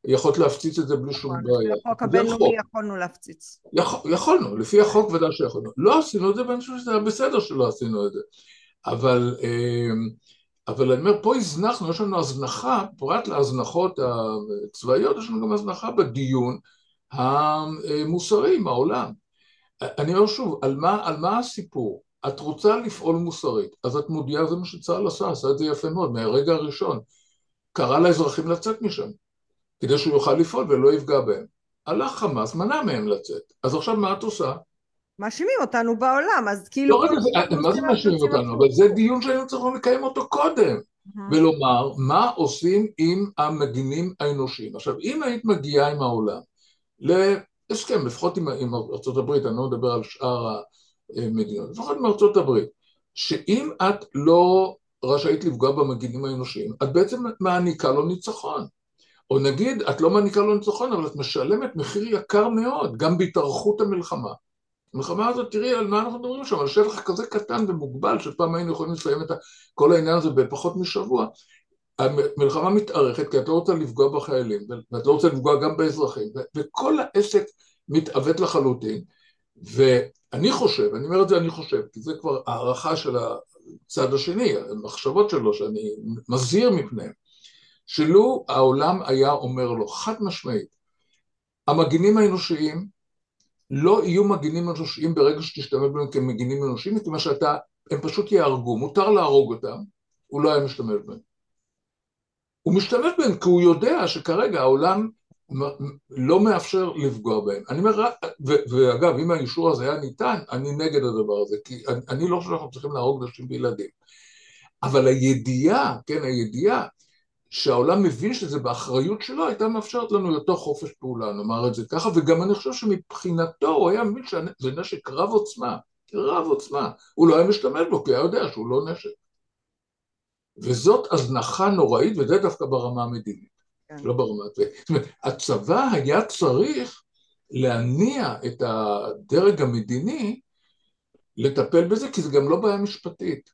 [SPEAKER 2] יכולת להפציץ את זה בלי שום נכון, בעיה.
[SPEAKER 1] לפי החוק הבינלאומי יכולנו להפציץ.
[SPEAKER 2] יכולנו, לפי החוק ודאי שיכולנו. לא עשינו את זה, ואני חושב שזה היה בסדר שלא עשינו את זה. אבל, אבל אני אומר, פה הזנחנו, יש לנו הזנחה, פרט להזנחות הצבאיות, יש לנו גם הזנחה בדיון המוסרי עם העולם. אני אומר שוב, על מה, על מה הסיפור? את רוצה לפעול מוסרית, אז את מודיעה, זה מה שצה"ל עשה, עשה את זה יפה מאוד, מהרגע הראשון. קרא לאזרחים לצאת משם. כדי שהוא יוכל לפעול ולא יפגע בהם. הלך חמאס, מנע מהם לצאת. אז עכשיו מה את עושה?
[SPEAKER 1] מאשימים אותנו בעולם, אז כאילו...
[SPEAKER 2] לא, זה, מה זה מאשימים אותנו? אבל זה דיון שהיינו צריכים לקיים אותו קודם. ולומר מה עושים עם המגינים האנושיים. עכשיו, אם היית מגיעה עם העולם להסכם, לפחות עם, עם ארה"ב, אני לא מדבר על שאר המדינות, לפחות עם ארה"ב, שאם את לא רשאית לפגוע במגינים האנושיים, את בעצם מעניקה לו ניצחון. או נגיד, את לא מעניקה לו ניצחון, אבל את משלמת מחיר יקר מאוד, גם בהתארכות המלחמה. המלחמה הזאת, תראי על מה אנחנו מדברים שם, על שטח כזה קטן ומוגבל, שפעם היינו יכולים לסיים את כל העניין הזה בפחות משבוע. המלחמה מתארכת כי את לא רוצה לפגוע בחיילים, ואת לא רוצה לפגוע גם באזרחים, וכל העסק מתעוות לחלוטין. ואני חושב, אני אומר את זה אני חושב, כי זה כבר הערכה של הצד השני, המחשבות שלו שאני מזהיר מפניהם. שלו העולם היה אומר לו חד משמעית, המגינים האנושיים לא יהיו מגינים אנושיים ברגע שתשתמש בהם כמגינים אנושיים, מכיוון שאתה, הם פשוט יהרגו, מותר להרוג אותם, הוא לא היה משתמש בהם. הוא משתמש בהם כי הוא יודע שכרגע העולם לא מאפשר לפגוע בהם. אני אומר, ואגב, אם האישור הזה היה ניתן, אני נגד הדבר הזה, כי אני, אני לא חושב שאנחנו צריכים להרוג נשים וילדים. אבל הידיעה, כן, הידיעה שהעולם מבין שזה באחריות שלו, הייתה מאפשרת לנו יותר חופש פעולה, נאמר את זה ככה, וגם אני חושב שמבחינתו הוא היה מבין שזה נשק רב עוצמה, רב עוצמה, הוא לא היה משתמש בו כי היה יודע שהוא לא נשק. וזאת הזנחה נוראית, וזה דווקא ברמה המדינית, כן. לא ברמה... זאת אומרת, הצבא היה צריך להניע את הדרג המדיני לטפל בזה, כי זה גם לא בעיה משפטית.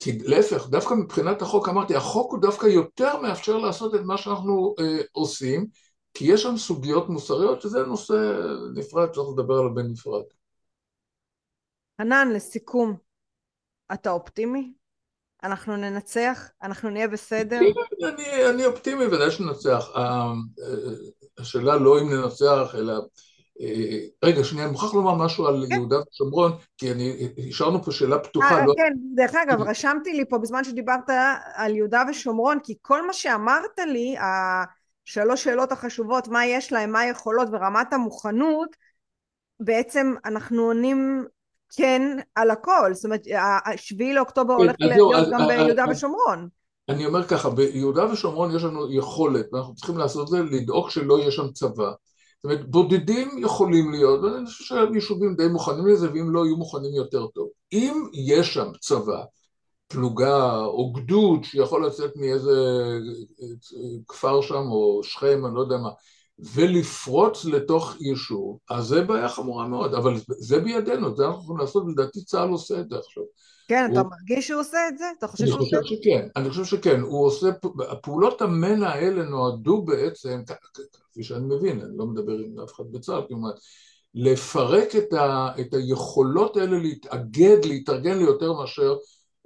[SPEAKER 2] כי להפך, דווקא מבחינת החוק, אמרתי, החוק הוא דווקא יותר מאפשר לעשות את מה שאנחנו אה, עושים, כי יש שם סוגיות מוסריות, שזה נושא נפרד, צריך לדבר עליו בנפרד.
[SPEAKER 1] חנן, לסיכום, אתה אופטימי? אנחנו ננצח? אנחנו נהיה בסדר?
[SPEAKER 2] אני, אני אופטימי, ודאי שננצח. השאלה לא אם ננצח, אלא אה, רגע, שנייה, אני מוכרח לומר משהו על כן. יהודה ושומרון, כי אני, השארנו פה שאלה פתוחה. 아, אה,
[SPEAKER 1] לא... כן, דרך אגב, רשמתי לי פה בזמן שדיברת על יהודה ושומרון, כי כל מה שאמרת לי, השלוש שאלות החשובות, מה יש להם, מה היכולות ורמת המוכנות, בעצם אנחנו עונים כן על הכל, זאת אומרת, השביעי לאוקטובר כן, הולך להיות גם ביהודה ושומרון.
[SPEAKER 2] אני אומר ככה, ביהודה ושומרון יש לנו יכולת, ואנחנו צריכים לעשות את זה, לדאוג שלא יהיה שם צבא. זאת אומרת, בודדים יכולים להיות, ואני חושב שהיישובים די מוכנים לזה, ואם לא יהיו מוכנים יותר טוב. אם יש שם צבא, פלוגה או גדוד שיכול לצאת מאיזה כפר שם או שכם, אני לא יודע מה, ולפרוץ לתוך יישוב, אז זה בעיה חמורה מאוד, אבל זה בידינו, זה אנחנו יכולים לעשות, ולדעתי צה"ל עושה את זה עכשיו.
[SPEAKER 1] כן, הוא... אתה מרגיש שהוא עושה את זה? אתה חושב שהוא
[SPEAKER 2] עושה את זה? אני חושב שכן, אני חושב שכן, הוא עושה, הפעולות המנע האלה נועדו בעצם, כפי שאני מבין, אני לא מדבר עם אף אחד בצה"ל, כלומר, לפרק את, ה, את היכולות האלה להתאגד, להתארגן ליותר מאשר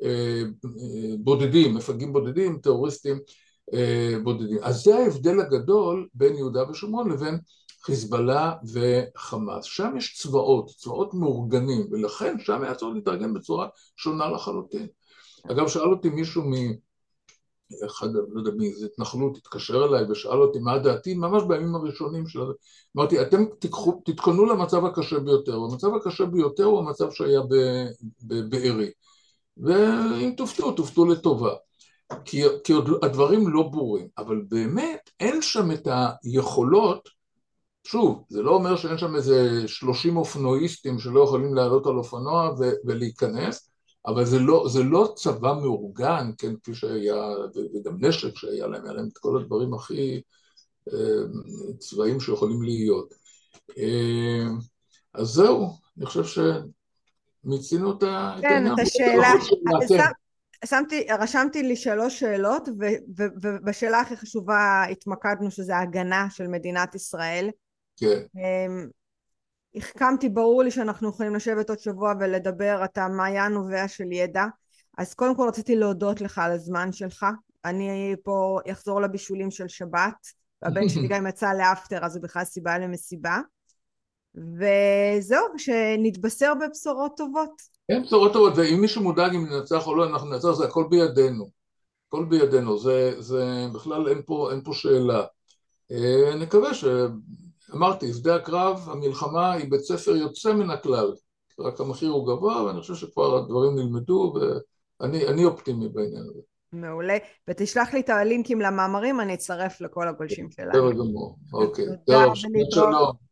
[SPEAKER 2] אה, אה, בודדים, מפגעים בודדים, טרוריסטים אה, בודדים. אז זה ההבדל הגדול בין יהודה ושומרון לבין חיזבאללה וחמאס. שם יש צבאות, צבאות מאורגנים, ולכן שם היה צריך להתארגן בצורה שונה לחלוטין. אגב, שאל אותי מישהו מ... אחד, לא יודע מי, איזה התנחלות, התקשר אליי ושאל אותי מה דעתי, ממש בימים הראשונים של. אמרתי, אתם תתכוננו למצב הקשה ביותר. המצב הקשה ביותר הוא המצב שהיה בבארי. ואם תופתעו, תופתעו לטובה. כי, כי עוד הדברים לא ברורים, אבל באמת אין שם את היכולות, שוב, זה לא אומר שאין שם איזה שלושים אופנועיסטים שלא יכולים לעלות על אופנוע ו- ולהיכנס, אבל זה לא, זה לא צבא מאורגן, כן, כפי שהיה, וגם נשק שהיה להם, היה להם את כל הדברים הכי אה, צבאיים שיכולים להיות. אה, אז זהו, אני חושב שמיצינו את העניין.
[SPEAKER 1] כן, את השאלה. שמתי, רשמתי לי שלוש שאלות ובשאלה הכי חשובה התמקדנו שזה ההגנה של מדינת ישראל.
[SPEAKER 2] כן.
[SPEAKER 1] אמ, החכמתי, ברור לי שאנחנו יכולים לשבת עוד שבוע ולדבר, אתה מעיין נובע של ידע. אז קודם כל רציתי להודות לך על הזמן שלך. אני פה אחזור לבישולים של שבת, והבן שלי גם יצא לאפטר, אז זה בכלל סיבה למסיבה. וזהו, שנתבשר בבשורות טובות.
[SPEAKER 2] כן, בשורות טובות, ואם מישהו מודאג אם ננצח או לא, אנחנו ננצח, זה הכל בידינו. הכל בידינו, זה, זה בכלל אין פה, אין פה שאלה. אה, נקווה ש... אמרתי, שדה הקרב, המלחמה היא בית ספר יוצא מן הכלל. רק המחיר הוא גבוה, ואני חושב שכבר הדברים נלמדו, ואני אופטימי בעניין הזה.
[SPEAKER 1] מעולה. ותשלח לי את הלינקים למאמרים, אני אצטרף לכל הגולשים שלנו.
[SPEAKER 2] בסדר גמור, אוקיי. שבת שלום.